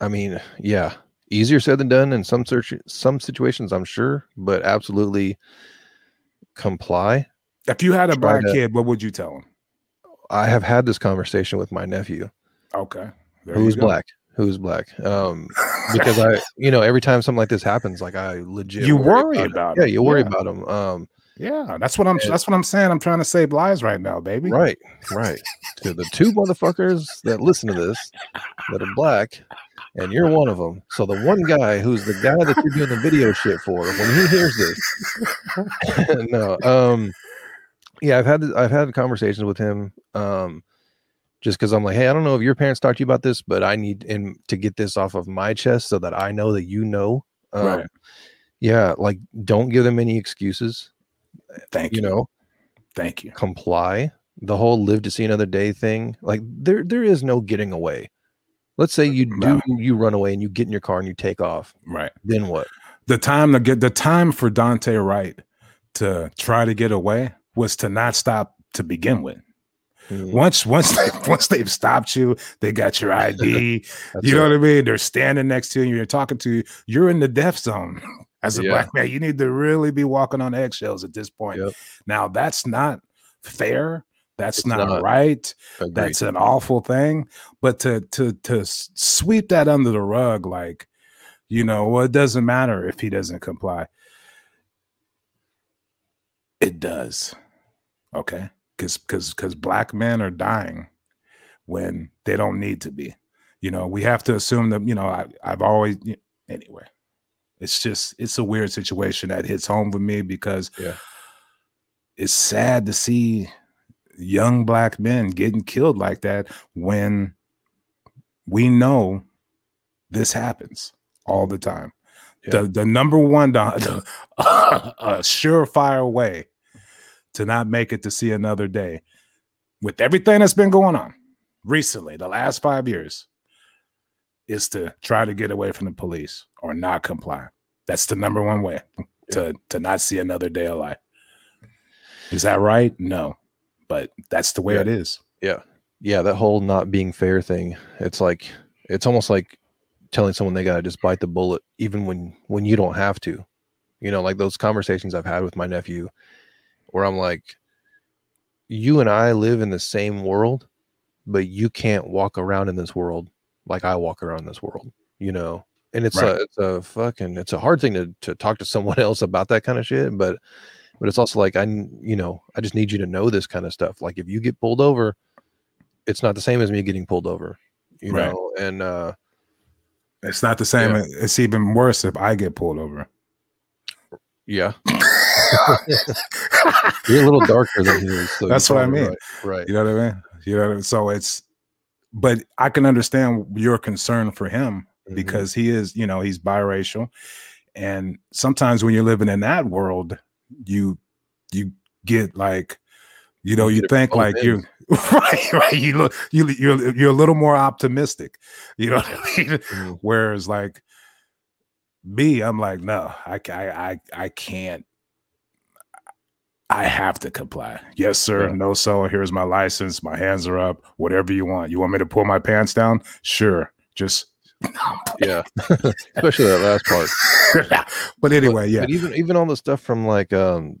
[SPEAKER 1] i mean yeah easier said than done in some search some situations, I'm sure, but absolutely comply.
[SPEAKER 2] If you had a
[SPEAKER 1] Try
[SPEAKER 2] black
[SPEAKER 1] to-
[SPEAKER 2] kid, what would you tell him?
[SPEAKER 1] I have had this conversation with my nephew,
[SPEAKER 2] Okay. there
[SPEAKER 1] who's black, who's black. Um, because I, you know, every time something like this happens, like I legit
[SPEAKER 2] You worry
[SPEAKER 1] it.
[SPEAKER 2] about
[SPEAKER 1] Yeah, you worry
[SPEAKER 2] Yeah.
[SPEAKER 1] about them. Um,
[SPEAKER 2] Yeah, that's what I'm.
[SPEAKER 1] And-
[SPEAKER 2] That's what I'm saying. I'm trying to save lives right now, baby.
[SPEAKER 1] right, right. To the two motherfuckers that listen to this that are black, and you're one of them. So the one guy who's the guy that you're doing the video shit for, when he hears this, no, um, yeah, I've had I've had conversations with him, um, just because I'm like, hey, I don't know if your parents talked to you about this, but I need in to get this off of my chest so that I know that you know. Um,
[SPEAKER 2] Right.
[SPEAKER 1] Yeah, like don't give them any excuses.
[SPEAKER 2] Thank you.
[SPEAKER 1] You know,
[SPEAKER 2] Thank you.
[SPEAKER 1] comply. The whole live to see another day thing, like there there is no getting away. Let's say you do
[SPEAKER 2] No.
[SPEAKER 1] you run away and you get in your car and you take off.
[SPEAKER 2] Right.
[SPEAKER 1] Then what?
[SPEAKER 2] The time to get the time for Daunte Wright to try to get away was to not stop to begin with.
[SPEAKER 1] Mm,
[SPEAKER 2] Once once they once they've stopped you, they got your ID. you know
[SPEAKER 1] right.
[SPEAKER 2] what I mean? They're standing next to you, you're talking to you, you're in the death zone. As a
[SPEAKER 1] Yeah.
[SPEAKER 2] black man, you need to really be walking on eggshells at this point.
[SPEAKER 1] Yep.
[SPEAKER 2] Now that's not fair. That's
[SPEAKER 1] It's
[SPEAKER 2] not,
[SPEAKER 1] not.
[SPEAKER 2] right.
[SPEAKER 1] Agreed.
[SPEAKER 2] That's an awful thing. But to to to sweep that under the rug, like, you know, well, it doesn't matter if he doesn't comply. It does. Okay. Because because because black men are dying when they don't need to be. You know, we have to assume that, you know, I, I've always anyway. It's just it's a weird situation that hits home with me because
[SPEAKER 1] Yeah.
[SPEAKER 2] it's sad to see young black men getting killed like that when we know this happens all the time.
[SPEAKER 1] Yeah.
[SPEAKER 2] The the number one the, a surefire way to not make it to see another day with everything that's been going on recently, the last five years, is to try to get away from the police or not comply. That's the number one way to to not see another day alive. Is that right? No, but that's the way
[SPEAKER 1] Yeah.
[SPEAKER 2] it is.
[SPEAKER 1] Yeah, yeah, that whole not being fair thing. It's like it's almost like telling someone they gotta just bite the bullet, even when when you don't have to. You know, like those conversations I've had with my nephew, where I'm like, you and I live in the same world, but you can't walk around in this world like I walk around this world. You know, and it's
[SPEAKER 2] Right.
[SPEAKER 1] a it's a fucking it's a hard thing to to talk to someone else about that kind of shit, but but it's also like I you know I just need you to know this kind of stuff. Like if you get pulled over, it's not the same as me getting pulled over, you
[SPEAKER 2] Right.
[SPEAKER 1] know. And uh,
[SPEAKER 2] It's not the same.
[SPEAKER 1] Yeah.
[SPEAKER 2] It's even worse if I get pulled over.
[SPEAKER 1] yeah, you're a little darker than he is. So
[SPEAKER 2] That's what I mean.
[SPEAKER 1] Right. right.
[SPEAKER 2] You know what I mean? You know, what I mean? so it's, but I can understand your concern for him
[SPEAKER 1] Mhm.
[SPEAKER 2] because he is, you know, he's biracial, and sometimes when you're living in that world, you you get like, you know,
[SPEAKER 1] You
[SPEAKER 2] you, think like you right, right. You look, you you're you're a little more optimistic. You know what I mean?
[SPEAKER 1] Mhm.
[SPEAKER 2] Whereas like me, I'm like, no, I I I, I can't. I have to comply. Yes, sir.
[SPEAKER 1] Yeah.
[SPEAKER 2] No, so here's my license. My hands are up. Whatever you want. You want me to pull my pants down? Sure. Just
[SPEAKER 1] yeah, especially that last part.
[SPEAKER 2] but anyway, yeah.
[SPEAKER 1] But even even all the stuff from like um,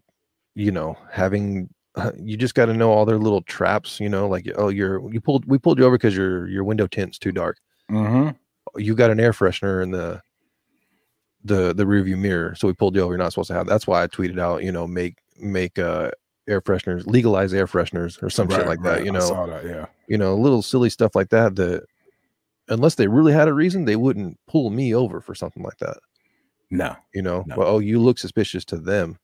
[SPEAKER 1] you know, having uh, you just got to know all their little traps. You know, like oh, you're you pulled we pulled you over because your your window tint's too dark.
[SPEAKER 2] hmm
[SPEAKER 1] You got an air freshener in the the the rearview mirror, so we pulled you over. You're not supposed to have. That's why I tweeted out, you know, make make uh air fresheners legalize air fresheners or some shit like that. You know,
[SPEAKER 2] that. Yeah.
[SPEAKER 1] you know, little silly stuff like that. That unless they really had a reason, they wouldn't pull me over for something like that.
[SPEAKER 2] No.
[SPEAKER 1] You know,
[SPEAKER 2] No.
[SPEAKER 1] well, oh, you look suspicious to them,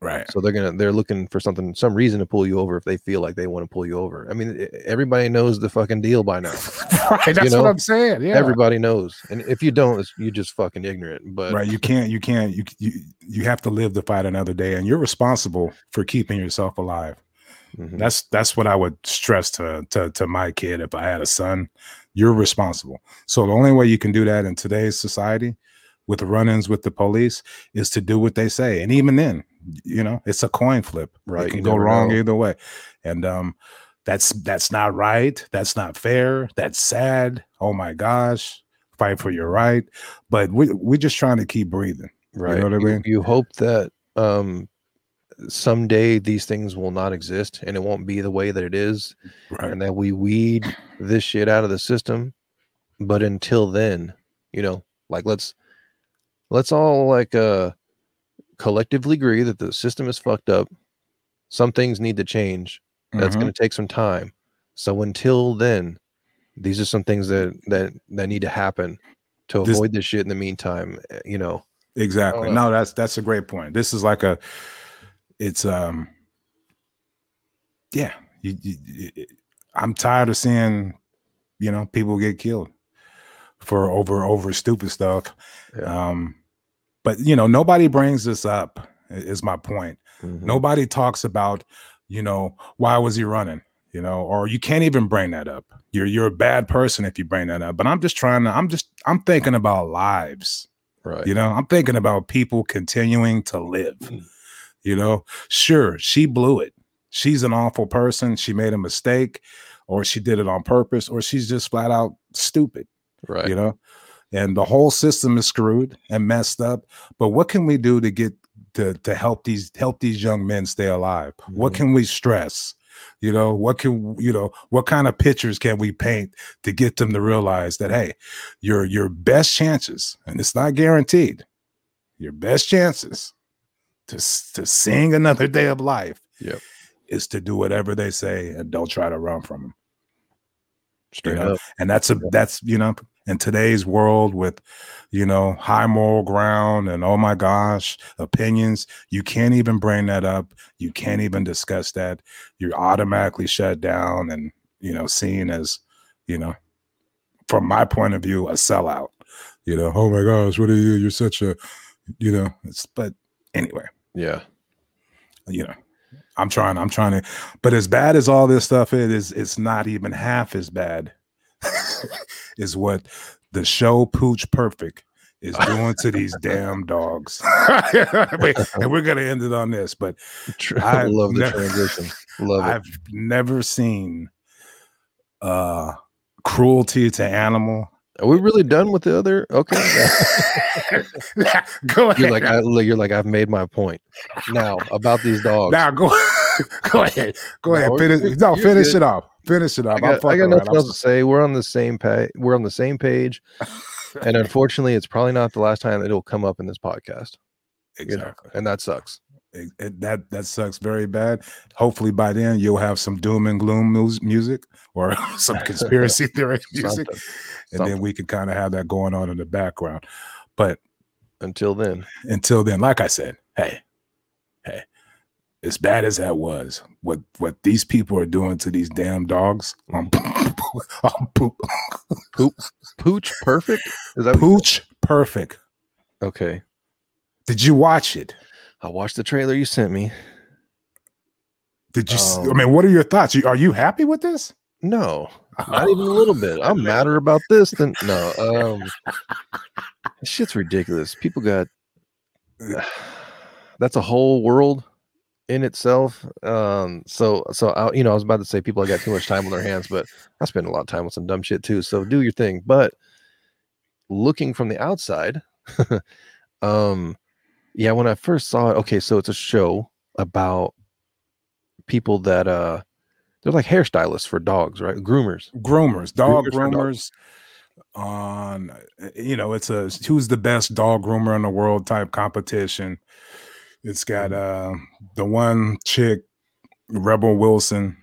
[SPEAKER 2] Right.
[SPEAKER 1] so they're gonna they're looking for something, some reason to pull you over if they feel like they want to pull you over. I mean, everybody knows the fucking deal by now.
[SPEAKER 2] right. That's
[SPEAKER 1] know,
[SPEAKER 2] what I'm saying. Yeah.
[SPEAKER 1] Everybody knows, and if you don't, you're just fucking ignorant. But
[SPEAKER 2] right. You can't. You can't. You you you have to live to fight another day, and you're responsible for keeping yourself alive.
[SPEAKER 1] Mhm.
[SPEAKER 2] That's that's what I would stress to to to my kid if I had a son. You're responsible. So the only way you can do that in today's society with the run-ins with the police is to do what they say. And even then, you know, it's a coin flip.
[SPEAKER 1] Right,
[SPEAKER 2] It can
[SPEAKER 1] you
[SPEAKER 2] go wrong
[SPEAKER 1] know.
[SPEAKER 2] either way. And um that's that's not right. That's not fair. That's sad. Oh my gosh. fight for your right. But we we're just trying to keep breathing.
[SPEAKER 1] Right.
[SPEAKER 2] You know what I
[SPEAKER 1] You-
[SPEAKER 2] mean?
[SPEAKER 1] You, hope that um someday these things will not exist and it won't be the way that it is
[SPEAKER 2] Right.
[SPEAKER 1] and that we weed this shit out of the system. But until then, you know, like let's let's all like uh collectively agree that the system is fucked up. Some things need to change. That's
[SPEAKER 2] Mhm.
[SPEAKER 1] going to take some time. So until then, these are some things that that that need to happen to avoid this shit in the meantime. eh, You know,
[SPEAKER 2] Exactly.
[SPEAKER 1] Uh,
[SPEAKER 2] no, that's that's a great point. This is like a, it's um, yeah. You, you, you- I'm tired of seeing, you know, people get killed for over over stupid stuff.
[SPEAKER 1] Yeah.
[SPEAKER 2] Um, but you know, nobody brings this up. Is my point.
[SPEAKER 1] Mhm.
[SPEAKER 2] Nobody talks about, you know, why was he running? You know, or you can't even bring that up. You're you're a bad person if you bring that up. But I'm just trying to. I'm just. I'm thinking about lives.
[SPEAKER 1] right.
[SPEAKER 2] You know, I'm thinking about people continuing to live. You know, sure, she blew it. She's an awful person. She made a mistake, or she did it on purpose, or she's just flat out stupid.
[SPEAKER 1] right.
[SPEAKER 2] You know, and the whole system is screwed and messed up. But what can we do to get to to help these help these young men stay alive? What
[SPEAKER 1] Mhm.
[SPEAKER 2] can we stress? You know, what can you know, what kind of pictures can we paint to get them to realize that hey, your your best chances, and it's not guaranteed, your best chances to to seeing another day of life
[SPEAKER 1] Yep.
[SPEAKER 2] is to do whatever they say and don't try to run from them
[SPEAKER 1] Straight
[SPEAKER 2] know,
[SPEAKER 1] up.
[SPEAKER 2] and that's a that's you know in today's world with you know high moral ground and oh my gosh opinions you can't even bring that up. You can't even discuss that. You're automatically shut down and you know seen as you know from my point of view a sellout. You know oh my gosh what are you? You're such a you know it's but anyway
[SPEAKER 1] Yeah.
[SPEAKER 2] you know i'm trying i'm trying to but as bad as all this stuff is it's not even half as bad is what the show pooch perfect is doing to these damn dogs and we're gonna end it on this but I
[SPEAKER 1] love the
[SPEAKER 2] ne-
[SPEAKER 1] transition. Love it.
[SPEAKER 2] i've never seen uh cruelty to animal
[SPEAKER 1] Are we really done with the other? Okay.
[SPEAKER 2] go ahead
[SPEAKER 1] you're like, I, you're like, I've made my point. Now about these dogs.
[SPEAKER 2] now go go ahead go
[SPEAKER 1] No,
[SPEAKER 2] ahead finish, no finish
[SPEAKER 1] good.
[SPEAKER 2] it off finish it off
[SPEAKER 1] I got, I got nothing else to say. We're on the same page. We're on the same page. and unfortunately, it's probably not the last time that it'll come up in this podcast. you know,
[SPEAKER 2] exactly
[SPEAKER 1] and that sucks.
[SPEAKER 2] It, it- that that sucks very bad. Hopefully by then you'll have some doom and gloom music or some conspiracy theory music,
[SPEAKER 1] Something.
[SPEAKER 2] and then we can kind of have that going on in the background. But
[SPEAKER 1] Until then,
[SPEAKER 2] until then, like I said, hey, hey, as bad as that was, what what these people are doing to these damn dogs on, on poop,
[SPEAKER 1] pooch perfect. Is that
[SPEAKER 2] pooch perfect.
[SPEAKER 1] okay?
[SPEAKER 2] Did you watch it?
[SPEAKER 1] I watched the trailer you sent me.
[SPEAKER 2] Did you? s- I
[SPEAKER 1] Um,
[SPEAKER 2] mean, what are your thoughts? Are you happy with this?
[SPEAKER 1] No, not even a little bit. I'm madder about this than no. Um, shit's ridiculous. People got that's a whole world in itself. Um, so so I, you know, I was about to say people have got too much time on their hands, but I spend a lot of time with some dumb shit too. So do your thing. But looking from the outside, um, yeah, when I first saw it, okay, so it's a show about people that uh they're like hairstylists for dogs, right? Groomers.
[SPEAKER 2] groomers, dog
[SPEAKER 1] Groomers
[SPEAKER 2] groomers. On uh, you know, it's a who's the best dog groomer in the world type competition. It's got
[SPEAKER 1] Mm-hmm.
[SPEAKER 2] uh the one chick, Rebel Wilson,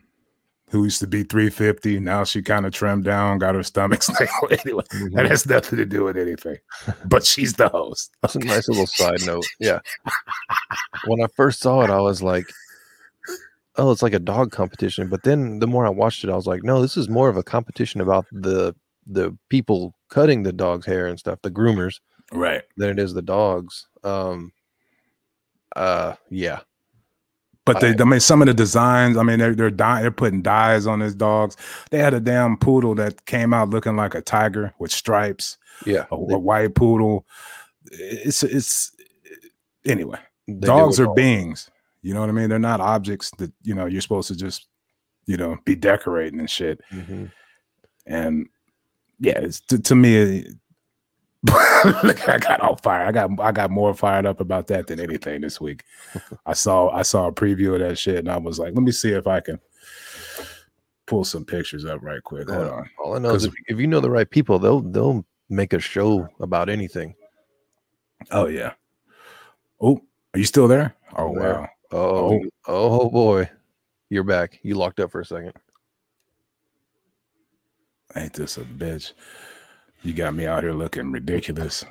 [SPEAKER 2] who used to be 350. Now she kind of trimmed down, got her stomach stable. anyway, that
[SPEAKER 1] Mhm.
[SPEAKER 2] has nothing to do with anything. But she's the host.
[SPEAKER 1] That's a nice little side note. Yeah. When I first saw it, I was like, oh, it's like a dog competition. But then the more I watched it, I was like, no, this is more of a competition about the the people cutting the dog's hair and stuff, the groomers,
[SPEAKER 2] Right.
[SPEAKER 1] than it is the dogs. Um uh yeah.
[SPEAKER 2] But they,
[SPEAKER 1] I-
[SPEAKER 2] mean, some of the designs. I mean, they're they're dye, they're putting dyes on his dogs. They had a damn poodle that came out looking like a tiger with stripes.
[SPEAKER 1] Yeah.
[SPEAKER 2] A, a white poodle. It's it's anyway. dogs are beings. You know what I mean? They're not objects that you know you're supposed to just you know be decorating and shit.
[SPEAKER 1] Mhm.
[SPEAKER 2] And yeah, it's to, to me, Look, I got all fired. I got I got more fired up about that than anything this week. I saw I saw a preview of that shit and I was like, let me see if I can pull some pictures up right quick. Hold on.
[SPEAKER 1] All I know is if, if you know the right people, they'll they'll make a show about anything.
[SPEAKER 2] Oh yeah. Oh, are you still there? Oh
[SPEAKER 1] there.
[SPEAKER 2] wow.
[SPEAKER 1] Oh,
[SPEAKER 2] Oh.
[SPEAKER 1] oh boy, you're back. You locked up for a second.
[SPEAKER 2] Ain't this a bitch? You got me out here looking ridiculous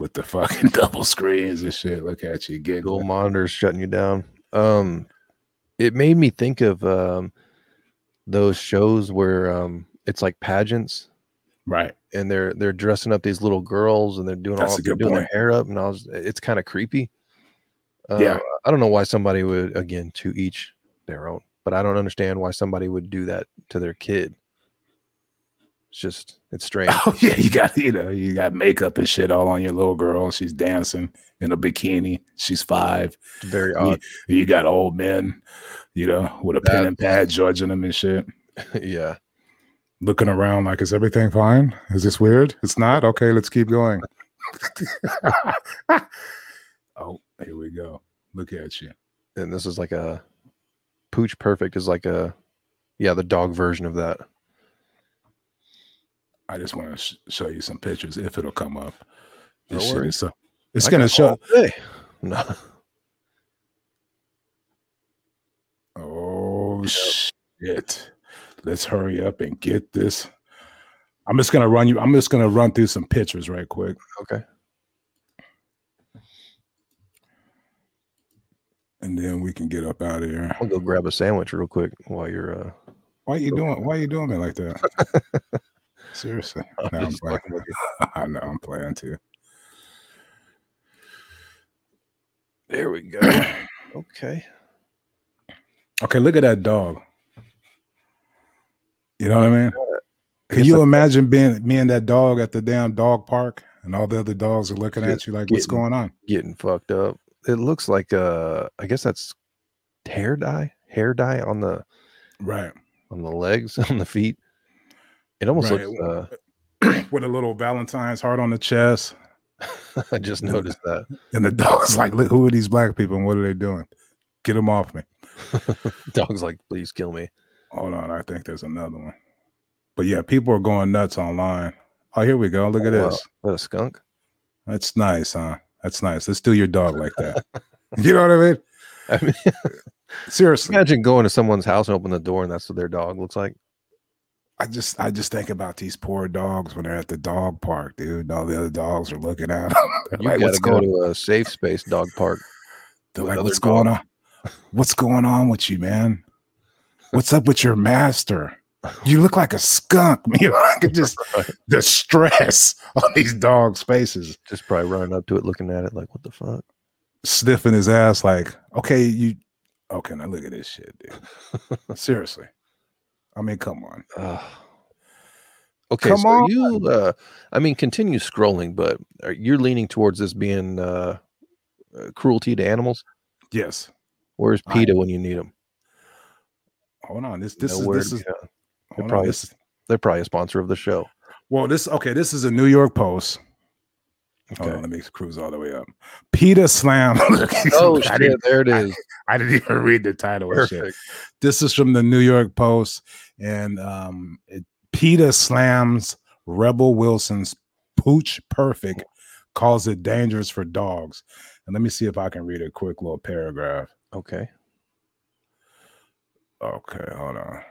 [SPEAKER 2] with the fucking double screens and shit. Look at you giggling.
[SPEAKER 1] monitors shutting you down. Um, it made me think of um those shows where um it's like pageants
[SPEAKER 2] Right.
[SPEAKER 1] and they're they're dressing up these little girls and they're doing
[SPEAKER 2] That's
[SPEAKER 1] all they're
[SPEAKER 2] good
[SPEAKER 1] doing
[SPEAKER 2] point.
[SPEAKER 1] their hair up and I was it's kind of creepy. Uh,
[SPEAKER 2] Yeah.
[SPEAKER 1] I don't know why somebody would again to each their own, but I don't understand why somebody would do that to their kid. It's just it's strange.
[SPEAKER 2] Oh yeah, you got you know you got makeup and shit all on your little girl. She's dancing in a bikini. She's five.
[SPEAKER 1] It's very odd.
[SPEAKER 2] you got old men, you know, with a pen and pad judging them and shit,
[SPEAKER 1] yeah.
[SPEAKER 2] looking around like, is everything fine? Is this weird? It's not. Okay, let's keep going. oh, here we go. Look at you.
[SPEAKER 1] And this is like a Pooch Perfect is like a yeah, the dog version of that.
[SPEAKER 2] I just want to sh- show you some pictures if it'll come up.
[SPEAKER 1] No
[SPEAKER 2] This shit is so. It's
[SPEAKER 1] I
[SPEAKER 2] gonna show.
[SPEAKER 1] day. No.
[SPEAKER 2] Oh shit! Let's hurry up and get this. I'm just gonna run you. I'm just gonna run through some pictures right quick.
[SPEAKER 1] Okay.
[SPEAKER 2] and then we can get up out of here.
[SPEAKER 1] I'll go grab a sandwich real quick while you're uh
[SPEAKER 2] Why are you doing? Why are you doing it like that? Seriously,
[SPEAKER 1] I'm
[SPEAKER 2] no, I'm playing.
[SPEAKER 1] fucking with you.
[SPEAKER 2] I know I'm playing too.
[SPEAKER 1] There we go. okay.
[SPEAKER 2] Okay, look at that dog. You know what I mean? Can you imagine being me and that dog at the damn dog park, and all the other dogs are looking at you like, "What's
[SPEAKER 1] getting-
[SPEAKER 2] going on?"
[SPEAKER 1] Getting fucked up. It looks like uh I guess that's hair dye, hair dye on the
[SPEAKER 2] Right,
[SPEAKER 1] on the legs, on the feet. It almost
[SPEAKER 2] Right.
[SPEAKER 1] looks uh
[SPEAKER 2] with a little Valentine's heart on the chest,
[SPEAKER 1] I just noticed that.
[SPEAKER 2] and the dog's like, "Look, who are these black people, and what are they doing? Get them off me!"
[SPEAKER 1] Dog's like, please kill me.
[SPEAKER 2] Hold on, I think there's another one. But yeah, people are going nuts online. Oh, here we go. Look at
[SPEAKER 1] Oh, wow.
[SPEAKER 2] this.
[SPEAKER 1] Is that a skunk?
[SPEAKER 2] That's nice, huh? That's nice. Let's do your dog like that. you know what I mean?
[SPEAKER 1] I mean,
[SPEAKER 2] Seriously.
[SPEAKER 1] imagine going to someone's house and open the door and that's what their dog looks like.
[SPEAKER 2] I just I just think about these poor dogs when they're at the dog park, dude. and All the other dogs are looking at them. They're
[SPEAKER 1] You
[SPEAKER 2] like,
[SPEAKER 1] gotta
[SPEAKER 2] what's
[SPEAKER 1] go
[SPEAKER 2] going
[SPEAKER 1] to a safe space dog park.
[SPEAKER 2] They're like, what's going on? What's going on with you, man? What's up with your master? You look like a skunk. You know, I could just
[SPEAKER 1] Right.
[SPEAKER 2] the stress on these dogs' faces,
[SPEAKER 1] Just probably running up to it, looking at it like, what the fuck?
[SPEAKER 2] sniffing his ass like, okay, you okay, now look at this shit, dude. Seriously. I mean, come on.
[SPEAKER 1] Ugh. okay,
[SPEAKER 2] Come
[SPEAKER 1] so
[SPEAKER 2] on.
[SPEAKER 1] you uh I mean continue scrolling, but are you're leaning towards this being uh, uh cruelty to animals?
[SPEAKER 2] Yes.
[SPEAKER 1] Where's
[SPEAKER 2] I-
[SPEAKER 1] PETA when you need them?
[SPEAKER 2] Hold on. This this
[SPEAKER 1] Nowhere
[SPEAKER 2] is this is hold on,
[SPEAKER 1] probably-
[SPEAKER 2] this is
[SPEAKER 1] They're probably a sponsor of the show.
[SPEAKER 2] well, this okay. This is a New York Post. Hold
[SPEAKER 1] Okay.
[SPEAKER 2] on, let me cruise all the way up. PETA slam.
[SPEAKER 1] Oh
[SPEAKER 2] I
[SPEAKER 1] shit, there it
[SPEAKER 2] I- I didn't even read the title.
[SPEAKER 1] Perfect.
[SPEAKER 2] This is from the New York Post, and um, it, PETA slams Rebel Wilson's pooch perfect, calls it dangerous for dogs. And let me see if I can read a quick little paragraph.
[SPEAKER 1] Okay.
[SPEAKER 2] Okay, hold on.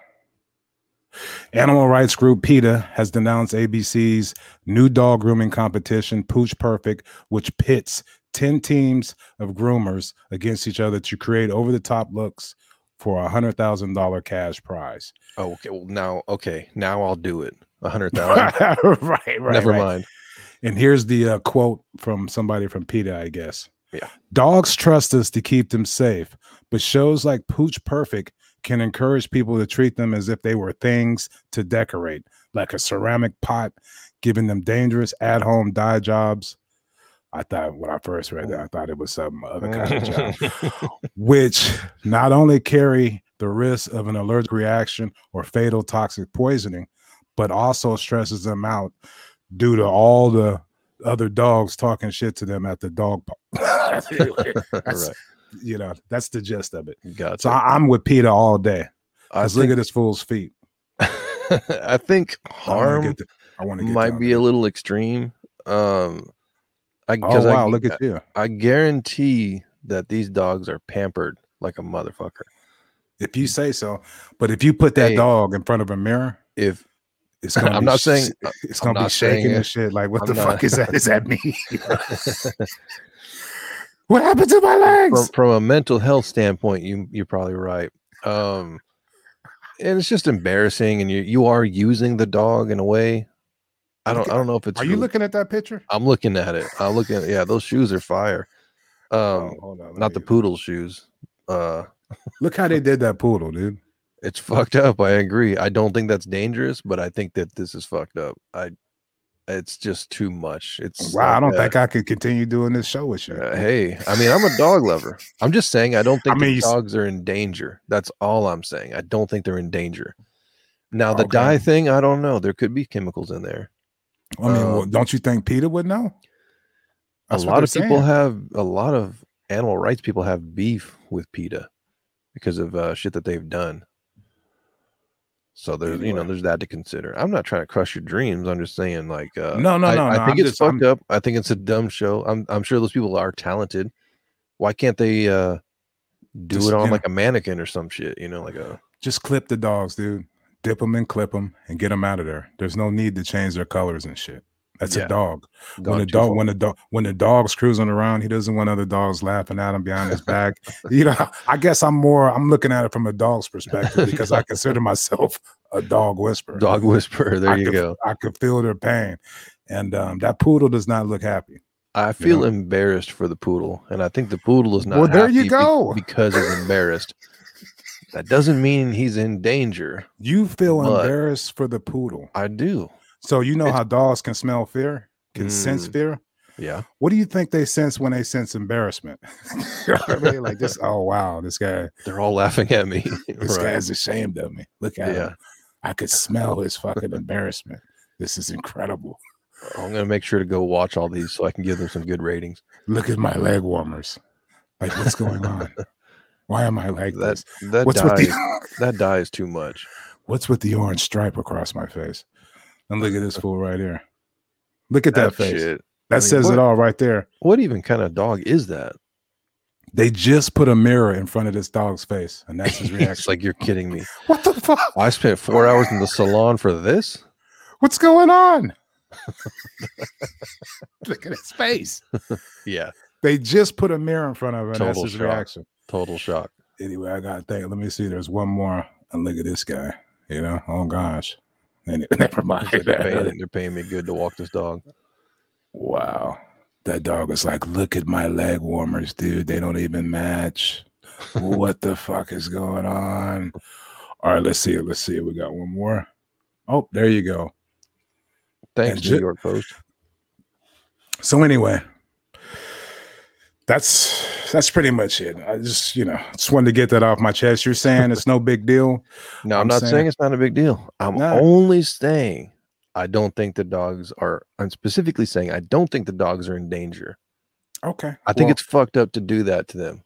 [SPEAKER 2] Animal rights group PETA has denounced ABC's new dog grooming competition, Pooch Perfect, which pits 10 teams of groomers against each other to create over the top looks for a $100,000 cash prize.
[SPEAKER 1] Oh, okay. Well, now, okay, now I'll do it. A hundred thousand.
[SPEAKER 2] right, right.
[SPEAKER 1] Never
[SPEAKER 2] right.
[SPEAKER 1] mind.
[SPEAKER 2] And here's the uh, quote from somebody from PETA, I guess.
[SPEAKER 1] Yeah.
[SPEAKER 2] Dogs trust us to keep them safe, but shows like Pooch Perfect can encourage people to treat them as if they were things to decorate, like a ceramic pot, giving them dangerous at home dye jobs. I thought when I first read that, I thought it was some other kind of job, which not only carry the risk of an allergic reaction or fatal toxic poisoning, but also stresses them out due to all the other dogs talking shit to them at the dog park. That's,
[SPEAKER 1] right.
[SPEAKER 2] You know, that's the gist of it.
[SPEAKER 1] Gotcha.
[SPEAKER 2] So I, am with PETA all day.
[SPEAKER 1] I
[SPEAKER 2] Let's look
[SPEAKER 1] think,
[SPEAKER 2] at this fool's feet.
[SPEAKER 1] I think
[SPEAKER 2] I
[SPEAKER 1] harm
[SPEAKER 2] I want to get
[SPEAKER 1] might be
[SPEAKER 2] there.
[SPEAKER 1] a little extreme. Um, I
[SPEAKER 2] Oh wow!
[SPEAKER 1] I,
[SPEAKER 2] look at you.
[SPEAKER 1] I guarantee that these dogs are pampered like a motherfucker.
[SPEAKER 2] If you say so, but if you put that
[SPEAKER 1] Hey.
[SPEAKER 2] dog in front of a mirror,
[SPEAKER 1] If
[SPEAKER 2] it's gonna.
[SPEAKER 1] I'm
[SPEAKER 2] be
[SPEAKER 1] not
[SPEAKER 2] sh-
[SPEAKER 1] saying-
[SPEAKER 2] it's gonna be
[SPEAKER 1] not saying
[SPEAKER 2] shaking and shit. Like, what
[SPEAKER 1] I'm
[SPEAKER 2] the
[SPEAKER 1] not-
[SPEAKER 2] fuck is that? Is that me? what happened to my legs?
[SPEAKER 1] from, from a mental health standpoint, you you're probably right. Um, and it's just embarrassing, and you you are using the dog in a way. I don't I don't know if it's.
[SPEAKER 2] Are you
[SPEAKER 1] really-
[SPEAKER 2] looking at that picture?
[SPEAKER 1] I'm looking at it. I'm looking. At, yeah, those shoes are fire. Um,
[SPEAKER 2] oh, hold on.
[SPEAKER 1] not the
[SPEAKER 2] me-
[SPEAKER 1] poodle shoes. Uh,
[SPEAKER 2] Look how they did that poodle, dude.
[SPEAKER 1] it's fucked up. I agree. I don't think that's dangerous, but I think that this is fucked up. I, it's just too much. It's
[SPEAKER 2] Wow, I don't
[SPEAKER 1] uh,
[SPEAKER 2] think I could continue doing this show with you.
[SPEAKER 1] uh, hey, I mean, I'm a dog lover. I'm just saying I don't think I
[SPEAKER 2] mean,
[SPEAKER 1] the
[SPEAKER 2] you s-
[SPEAKER 1] dogs are in danger. That's all I'm saying. I don't think they're in danger. Now the
[SPEAKER 2] Okay.
[SPEAKER 1] dye thing, I don't know. There could be chemicals in there.
[SPEAKER 2] I mean,
[SPEAKER 1] uh,
[SPEAKER 2] well, don't you think PETA would know? That's
[SPEAKER 1] a lot of people
[SPEAKER 2] saying.
[SPEAKER 1] have a lot of animal rights people have beef with PETA because of uh, shit that they've done. So there's you know there's that to consider. I'm not trying to crush your dreams. I'm just saying like uh,
[SPEAKER 2] No, no,
[SPEAKER 1] I,
[SPEAKER 2] no,
[SPEAKER 1] I
[SPEAKER 2] no,
[SPEAKER 1] think
[SPEAKER 2] I'm
[SPEAKER 1] it's
[SPEAKER 2] just-
[SPEAKER 1] fucked
[SPEAKER 2] I'm-
[SPEAKER 1] up. I think it's a dumb show. I'm I'm sure those people are talented. Why can't they uh, do
[SPEAKER 2] Just,
[SPEAKER 1] it on
[SPEAKER 2] you know-
[SPEAKER 1] like a mannequin or some shit? You know, like a
[SPEAKER 2] Just clip the dogs, dude. Dip them and clip them and get them out of there. There's no need to change their colors and shit. That's
[SPEAKER 1] Yeah.
[SPEAKER 2] a dog. When
[SPEAKER 1] too
[SPEAKER 2] dog,
[SPEAKER 1] far.
[SPEAKER 2] when the dog, when the dog's cruising around, he doesn't want other dogs laughing at him behind his back. you know, I guess I'm more. I'm looking at it from a dog's perspective because I consider myself a dog whisperer.
[SPEAKER 1] dog whisperer. There
[SPEAKER 2] I
[SPEAKER 1] you
[SPEAKER 2] could,
[SPEAKER 1] go.
[SPEAKER 2] I could feel their pain, and um, that poodle does not look happy.
[SPEAKER 1] I feel
[SPEAKER 2] know?
[SPEAKER 1] embarrassed for the poodle, and I think the poodle is not.
[SPEAKER 2] Well, there you
[SPEAKER 1] happy be-
[SPEAKER 2] go.
[SPEAKER 1] because he's embarrassed. that doesn't mean he's in danger.
[SPEAKER 2] You feel embarrassed for the poodle,
[SPEAKER 1] I do.
[SPEAKER 2] So you know how dogs can smell fear, can sense
[SPEAKER 1] Mm.
[SPEAKER 2] fear.
[SPEAKER 1] Yeah.
[SPEAKER 2] What do you think they sense when they sense embarrassment? you know what I mean? Like this. Oh wow, this guy.
[SPEAKER 1] They're all laughing at me.
[SPEAKER 2] This
[SPEAKER 1] Right.
[SPEAKER 2] guy's ashamed of me. Look at
[SPEAKER 1] Yeah.
[SPEAKER 2] him. I could smell his fucking embarrassment. This is incredible.
[SPEAKER 1] I'm gonna make sure to go watch all these so I can give them some good ratings.
[SPEAKER 2] Look at my leg warmers. Like, what's going on? Why am I like
[SPEAKER 1] That
[SPEAKER 2] this?
[SPEAKER 1] that
[SPEAKER 2] What's
[SPEAKER 1] dye,
[SPEAKER 2] with the
[SPEAKER 1] that dye is too much.
[SPEAKER 2] What's with the orange stripe across my face? And look at this fool right here. Look at that, face.
[SPEAKER 1] shit.
[SPEAKER 2] That
[SPEAKER 1] I mean,
[SPEAKER 2] says
[SPEAKER 1] what-
[SPEAKER 2] it all right there.
[SPEAKER 1] What even kind of dog is that?
[SPEAKER 2] They just put a mirror in front of this dog's face, and that's his
[SPEAKER 1] it's
[SPEAKER 2] reaction.
[SPEAKER 1] like you're kidding me.
[SPEAKER 2] what the fuck?
[SPEAKER 1] I spent four hours in the salon for this.
[SPEAKER 2] What's going on? Look at his face.
[SPEAKER 1] Yeah.
[SPEAKER 2] They just put a mirror in front of him, and that's
[SPEAKER 1] Total
[SPEAKER 2] his
[SPEAKER 1] shock.
[SPEAKER 2] reaction.
[SPEAKER 1] Total shock.
[SPEAKER 2] Anyway, I gotta think. Let me see. There's one more. And look at this guy. You know, oh gosh. And never mind.
[SPEAKER 1] They're paying, they're paying me good to walk this dog.
[SPEAKER 2] Wow. That dog was like, look at my leg warmers, dude. They don't even match. what the fuck is going on? All right, let's see it. Let's see it. We got one more. Oh, there you go.
[SPEAKER 1] Thanks,
[SPEAKER 2] And
[SPEAKER 1] New York Post.
[SPEAKER 2] So anyway, that's that's pretty much it. I just, you know, just wanted to get that off my chest. You're saying it's no big deal.
[SPEAKER 1] No, I'm,
[SPEAKER 2] I'm
[SPEAKER 1] not
[SPEAKER 2] saying-
[SPEAKER 1] saying, it's not a big deal. I'm only saying I don't think the dogs are. I'm specifically saying I don't think the dogs are in danger.
[SPEAKER 2] Okay.
[SPEAKER 1] I think
[SPEAKER 2] well,
[SPEAKER 1] it's fucked up to do that to them,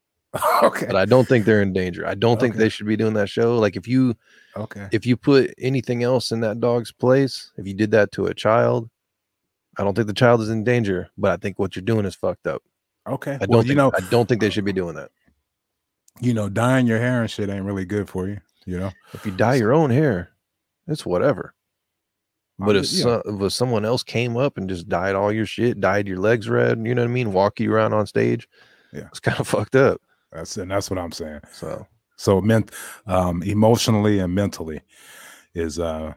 [SPEAKER 2] okay.
[SPEAKER 1] but I don't think they're in danger. I don't think
[SPEAKER 2] Okay.
[SPEAKER 1] they should be doing that show. Like if you
[SPEAKER 2] Okay.
[SPEAKER 1] if you put anything else in that dog's place, if you did that to a child, I don't think the child is in danger. But I think what you're doing is fucked up.
[SPEAKER 2] Okay.
[SPEAKER 1] I don't
[SPEAKER 2] well,
[SPEAKER 1] think,
[SPEAKER 2] you know,
[SPEAKER 1] I don't think they should be doing that.
[SPEAKER 2] you know, dyeing your hair and shit ain't really good for you. You know.
[SPEAKER 1] If you dye your own hair, it's whatever. But if, so, if someone else came up and just dyed all your shit, dyed your legs red, you know what I mean? Walk you around on stage.
[SPEAKER 2] Yeah.
[SPEAKER 1] It's kind of fucked up.
[SPEAKER 2] that's and that's what I'm saying.
[SPEAKER 1] So
[SPEAKER 2] So ment um emotionally and mentally is uh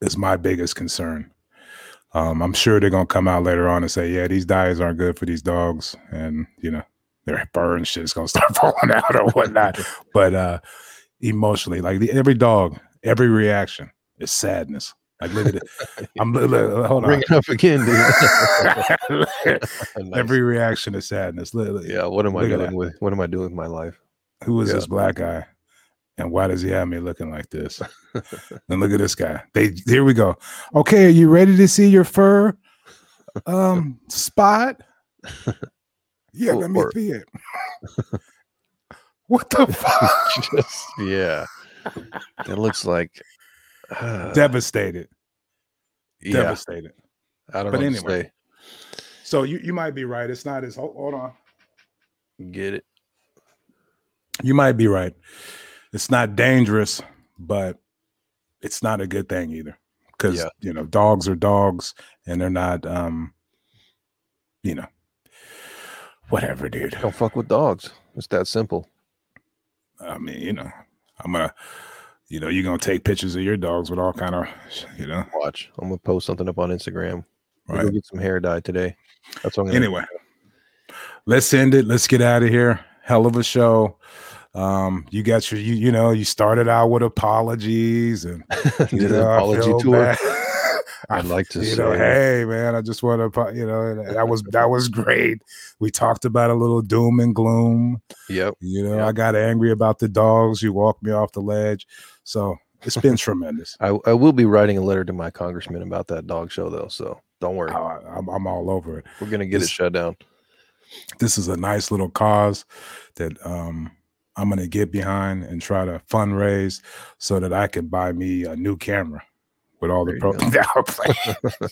[SPEAKER 2] is my biggest concern. Um I'm sure they're gonna come out later on and say, yeah, these dyes aren't good for these dogs, and you know, their fur and shit's gonna start falling out or whatnot. but uh emotionally, like the, every dog, every reaction is sadness. Like look at it. I'm look, look, hold
[SPEAKER 1] bring
[SPEAKER 2] on.
[SPEAKER 1] it up again, dude.
[SPEAKER 2] Every reaction is sadness. Look,
[SPEAKER 1] yeah, what am I doing with what am I doing with my life?
[SPEAKER 2] who is
[SPEAKER 1] Yeah.
[SPEAKER 2] this black guy and why does he have me looking like this and look at this guy they here we go okay are you ready to see your fur um, Spot. Yeah, let me
[SPEAKER 1] or-
[SPEAKER 2] see it. what the fuck?
[SPEAKER 1] Just, yeah. It looks like uh,
[SPEAKER 2] Devastated.
[SPEAKER 1] yeah.
[SPEAKER 2] Devastated.
[SPEAKER 1] I don't
[SPEAKER 2] But
[SPEAKER 1] know what
[SPEAKER 2] anyway. So you, you might be right. It's not as hold, hold on.
[SPEAKER 1] Get it?
[SPEAKER 2] You might be right. It's not dangerous, but it's not a good thing either. Because
[SPEAKER 1] Yeah.
[SPEAKER 2] you know, dogs are dogs and they're not um, you know, whatever, dude.
[SPEAKER 1] Don't fuck with dogs. It's that simple.
[SPEAKER 2] I mean, you know, I'm gonna you know, you're gonna take pictures of your dogs with all kind of you know,
[SPEAKER 1] Watch. I'm gonna post something up on Instagram. We'll
[SPEAKER 2] right.
[SPEAKER 1] Go get some hair dye today. That's what I'm gonna
[SPEAKER 2] Anyway, let's end it. Let's get out of here. Hell of a show. Um, you got your you, you know, you started out with apologies and
[SPEAKER 1] did
[SPEAKER 2] you
[SPEAKER 1] an
[SPEAKER 2] know, I
[SPEAKER 1] apology tour. I'd like to
[SPEAKER 2] you
[SPEAKER 1] say
[SPEAKER 2] know, hey man, I just want to, you know, that was that was great. We talked about a little doom and gloom.
[SPEAKER 1] Yep.
[SPEAKER 2] You know,
[SPEAKER 1] Yep.
[SPEAKER 2] I got angry about the dogs. You walked me off the ledge. So it's been tremendous.
[SPEAKER 1] I, I will be writing a letter to my congressman about that dog show though, so don't worry.
[SPEAKER 2] I, I'm, I'm all over it.
[SPEAKER 1] We're gonna get
[SPEAKER 2] this-
[SPEAKER 1] it shut down.
[SPEAKER 2] This is a nice little cause that um, I'm going to get behind and try to fundraise so that I can buy me a new camera with all the pro.
[SPEAKER 1] you
[SPEAKER 2] Yeah, I'm playing.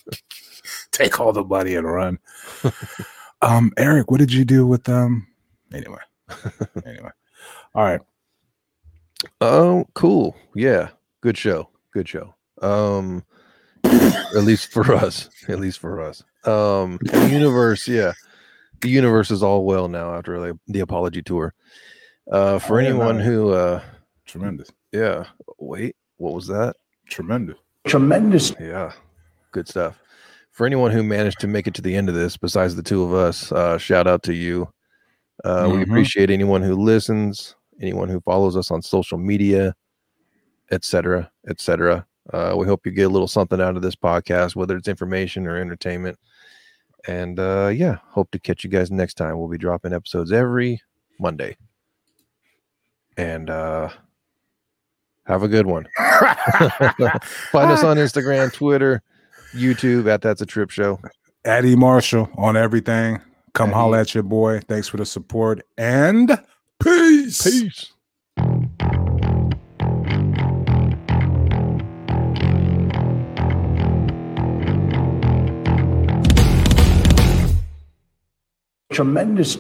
[SPEAKER 2] Take all the money and run. um, Eric, what did you do with them? Anyway, anyway, all right.
[SPEAKER 1] Oh, cool. Yeah. Good show. Good show. Um at least for us. At least for us. Um the universe, yeah. The universe is all well now after the, the apology tour. Uh for
[SPEAKER 2] Oh,
[SPEAKER 1] anyone
[SPEAKER 2] no.
[SPEAKER 1] who uh
[SPEAKER 2] Tremendous,
[SPEAKER 1] yeah. Wait, what was that?
[SPEAKER 2] tremendous.
[SPEAKER 3] tremendous
[SPEAKER 1] Yeah. Good stuff. For anyone who managed to make it to the end of this, besides the two of us, uh, shout out to you. Uh, We
[SPEAKER 2] Mhm.
[SPEAKER 1] appreciate anyone who listens, anyone who follows us on social media, etc., etc. Uh, we hope you get a little something out of this podcast, whether it's information or entertainment. And uh, yeah, hope to catch you guys next time. We'll be dropping episodes every Monday. And uh, have a good one. Find us on Instagram, Twitter, YouTube at That's a Trip Show.
[SPEAKER 2] Addie Marshall on everything. Come
[SPEAKER 1] Addie.
[SPEAKER 2] holla at your boy. Thanks for the support and peace.
[SPEAKER 1] Peace.
[SPEAKER 3] tremendous